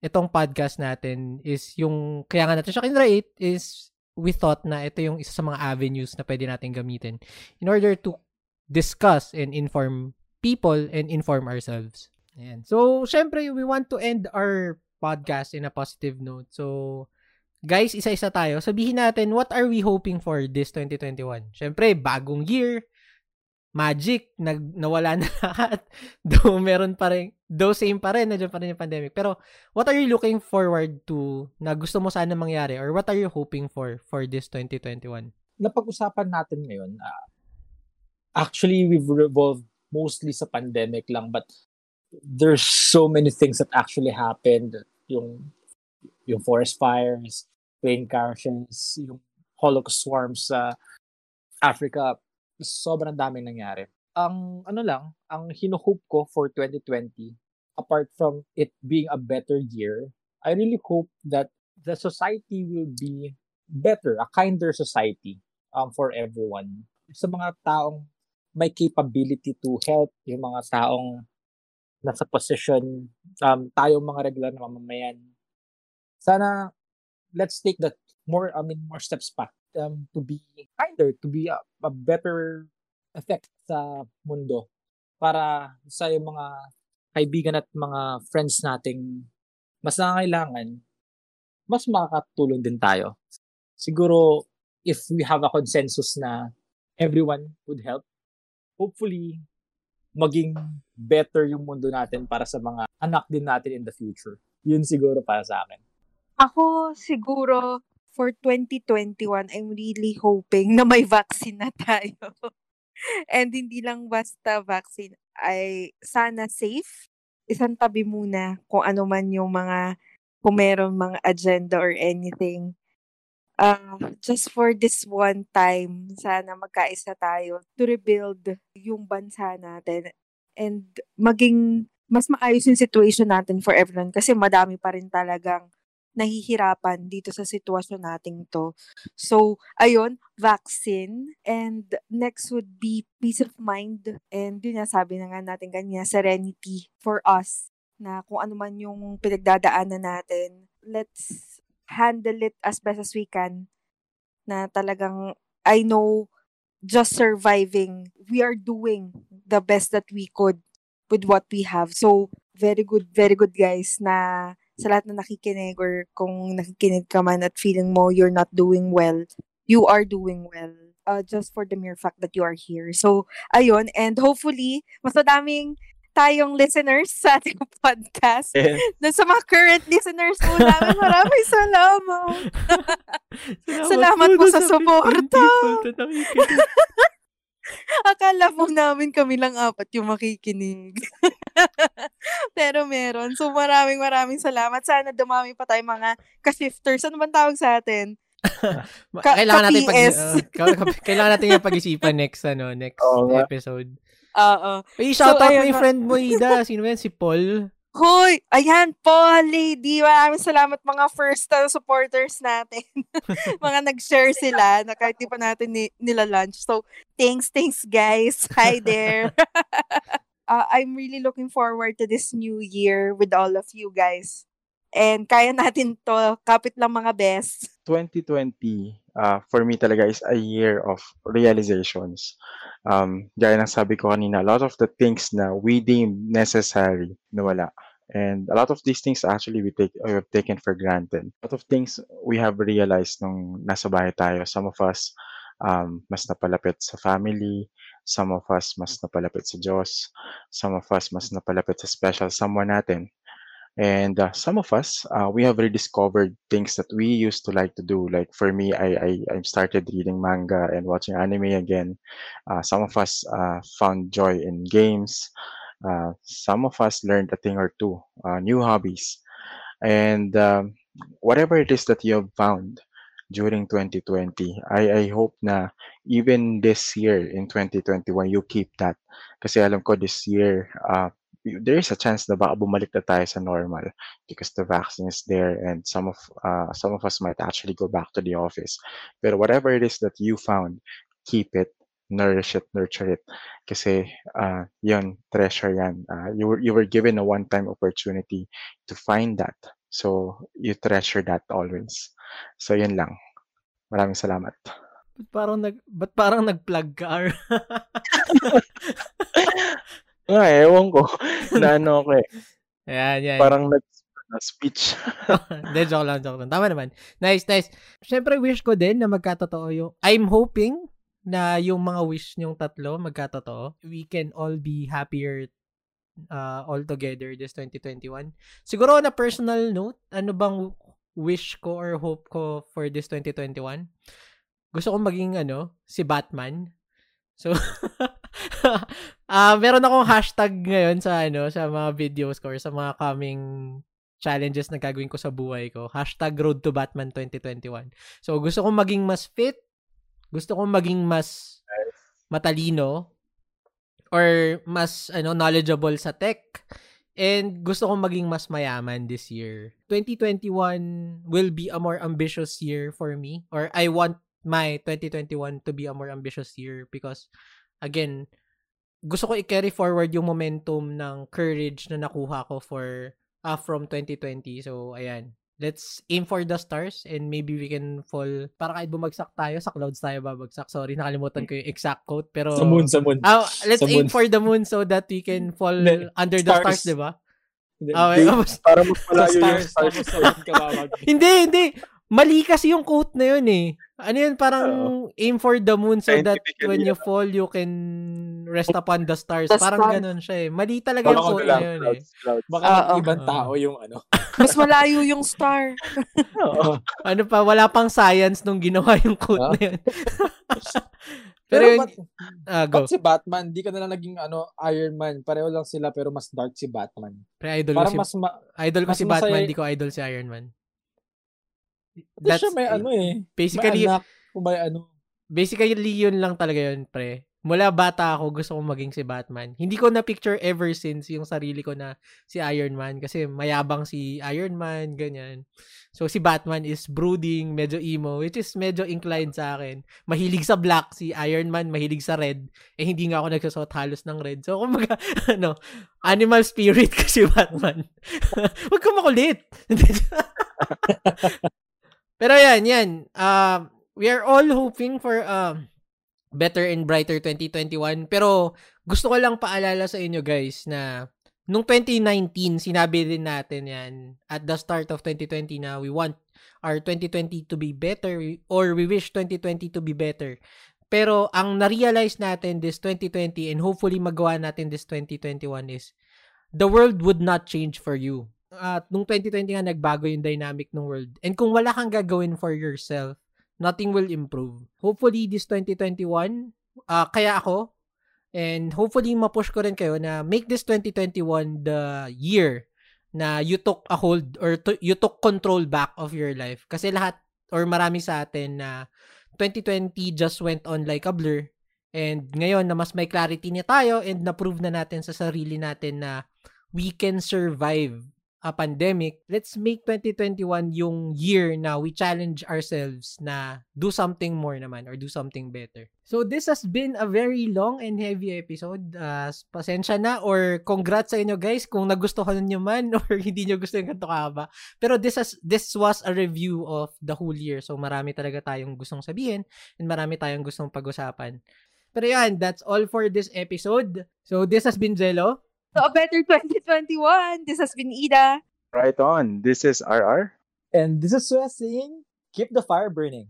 itong podcast natin is yung, kaya nga natin siya kinrate is we thought na ito yung isa sa mga avenues na pwede natin gamitin in order to discuss and inform people and inform ourselves. Ayan. So, syempre, we want to end our podcast in a positive note. So, guys, isa-isa tayo. Sabihin natin, what are we hoping for this 2021? Syempre, bagong year, magic, nag, nawala na lahat. Though meron pa rin, though same pa rin, nandiyan pa rin yung pandemic. Pero, what are you looking forward to na gusto mo sana mangyari? Or what are you hoping for for this 2021? napag-usapan natin ngayon, ah, actually, we've revolved mostly sa pandemic lang, but there's so many things that actually happened. Yung, yung forest fires, plane crashes, yung holocaust swarms sa Africa, sobrang daming nangyari. Ang ano lang, ang hinuhope ko for 2020, apart from it being a better year, I really hope that the society will be better, a kinder society um, for everyone. Sa mga taong may capability to help, yung mga taong nasa position, um, tayong mga regular na mamamayan. Sana, let's take that more, I mean, more steps pa um, to be kinder, to be a, a better effect sa mundo para sa yung mga kaibigan at mga friends nating mas nangangailangan, mas makakatulong din tayo. Siguro, if we have a consensus na everyone would help, hopefully, maging better yung mundo natin para sa mga anak din natin in the future. Yun siguro para sa akin. Ako siguro for 2021, I'm really hoping na may vaccine na tayo. And hindi lang basta vaccine, ay sana safe. Isang tabi muna kung ano man yung mga, kung meron mga agenda or anything. Uh, just for this one time, sana magkaisa tayo to rebuild yung bansa natin and maging mas maayos yung situation natin for everyone kasi madami pa rin talagang nahihirapan dito sa sitwasyon nating to. So, ayun, vaccine. And next would be peace of mind. And yun nga, sabi na nga natin kanina, serenity for us na kung ano man yung pinagdadaanan natin, let's handle it as best as we can. Na talagang, I know, just surviving, we are doing the best that we could with what we have. So, very good, very good guys na sa lahat na nakikinig or kung nakikinig ka man at feeling mo you're not doing well, you are doing well. Uh, just for the mere fact that you are here. So, ayun. And hopefully, mas madaming tayong listeners sa ating podcast. Na sa mga current listeners po namin, maraming salamat. Salamat po dun sa 15 suporta. Akala po namin kami lang apat yung makikinig. Pero meron. So maraming maraming salamat. Sana dumami pa tayo mga ka-shifters. Ano bang tawag sa atin? Ka- kailangan natin pag uh, kailangan natin yung pag-isipan next ano, next oh, episode. Oo. Hey, shout so, out mo yung friend mo, Ida. Sino yan? Si Paul? Hoy! Ayan, Paul, lady. Maraming salamat mga first uh, supporters natin. mga nag-share sila na kahit di pa natin ni- nila lunch. So, thanks, thanks guys. Hi there. uh, I'm really looking forward to this new year with all of you guys. And kaya natin to. Kapit lang mga best. 2020, uh, for me talaga is a year of realizations. Um, gaya ng sabi ko kanina, a lot of the things na we deem necessary nawala. And a lot of these things actually we take we have taken for granted. A lot of things we have realized nung nasa bahay tayo. Some of us um, mas napalapit sa family. Some of us mas napalapit sa Diyos. Some of us mas napalapit sa special someone natin. And uh, some of us, uh, we have rediscovered things that we used to like to do. Like for me, I I, I started reading manga and watching anime again. Uh, some of us uh, found joy in games. Uh, some of us learned a thing or two, uh, new hobbies. And um, whatever it is that you have found during 2020, I, I hope na even this year in 2021, you keep that. Kasi alam ko this year, there is a chance na baka bumalik na tayo sa normal because the vaccine is there and some of uh, some of us might actually go back to the office. But whatever it is that you found, keep it nourish it, nurture it. Kasi uh, yun, treasure yan. Uh, you, were, you were given a one-time opportunity to find that. So, you treasure that always. So, yun lang. Maraming salamat. Ba't parang nag ba't parang nag-plug ka? Nga, ewan ko. na ano ko eh. Ayan, yan. Parang nag speech. Hindi, joke lang, joke lang. Tama naman. Nice, nice. Siyempre, wish ko din na magkatotoo yung... I'm hoping na yung mga wish nyong tatlo magkatotoo. We can all be happier uh, all together this 2021. Siguro na personal note, ano bang wish ko or hope ko for this 2021? Gusto ko maging ano, si Batman. So uh, meron akong hashtag ngayon sa ano sa mga videos ko or sa mga coming challenges na gagawin ko sa buhay ko. Hashtag Road to Batman 2021. So, gusto kong maging mas fit, gusto kong maging mas matalino or mas ano knowledgeable sa tech and gusto kong maging mas mayaman this year. 2021 will be a more ambitious year for me or I want my 2021 to be a more ambitious year because again gusto ko i-carry forward yung momentum ng courage na nakuha ko for uh, from 2020. So ayan, let's aim for the stars and maybe we can fall para kahit bumagsak tayo sa clouds tayo babagsak sorry nakalimutan ko yung exact quote pero sa moon sa moon uh, let's sa aim moon. for the moon so that we can fall Le, under the stars, di ba Oh, okay. para mas malayo yung stars. hindi, hindi. Mali kasi yung quote na yun eh. Ano yun, parang uh, aim for the moon so that when you fall, you can rest upon the stars. The parang stars. ganun siya eh. Mali talaga yung quote na yun eh. Baka uh, ibang tao yung ano. Mas malayo yung star. ano pa, wala pang science nung ginawa yung quote huh? na yun. pero, pero yun, ba't, uh, go. Ba't si Batman, di ka na lang naging ano, Iron Man. Pareho lang sila pero mas dark si Batman. Pero idol Parang ko si, mas ma- idol ko si Batman, masaya, di ko idol si Iron Man. That's, siya may ano eh. Basically, may anak, may ano. Basically, yun lang talaga yun, pre. Mula bata ako, gusto kong maging si Batman. Hindi ko na-picture ever since yung sarili ko na si Iron Man. Kasi mayabang si Iron Man, ganyan. So, si Batman is brooding, medyo emo, which is medyo inclined sa akin. Mahilig sa black si Iron Man, mahilig sa red. Eh, hindi nga ako nagsusot halos ng red. So, kumbaga, ano, animal spirit kasi Batman. Huwag ka makulit. Pero yan, yan. Uh, we are all hoping for uh, better and brighter 2021. Pero gusto ko lang paalala sa inyo guys na nung 2019, sinabi din natin yan at the start of 2020 na we want our 2020 to be better or we wish 2020 to be better. Pero ang na-realize natin this 2020 and hopefully magawa natin this 2021 is the world would not change for you at uh, nung 2020 nga nagbago yung dynamic ng world. And kung wala kang gagawin for yourself, nothing will improve. Hopefully this 2021, uh, kaya ako And hopefully, mapush ko rin kayo na make this 2021 the year na you took a hold or to, you took control back of your life. Kasi lahat or marami sa atin na 2020 just went on like a blur. And ngayon na mas may clarity niya tayo and na-prove na natin sa sarili natin na we can survive a pandemic, let's make 2021 yung year na we challenge ourselves na do something more naman or do something better. So this has been a very long and heavy episode. Uh, pasensya na or congrats sa inyo guys kung nagustuhan niyo man or hindi niyo gusto yung ganito kahaba. Pero this has this was a review of the whole year. So marami talaga tayong gustong sabihin and marami tayong gustong pag-usapan. Pero yan, that's all for this episode. So this has been Zelo. So, a better 2021. This has been Ida. Right on. This is RR. And this is Suya saying, keep the fire burning.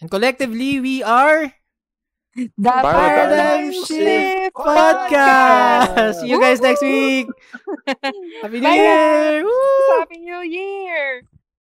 And collectively, we are The Paradigm Paradigm Shift Shift Podcast. Podcast. See you guys next week. Happy New Bye, Year! Woo! Happy New Year!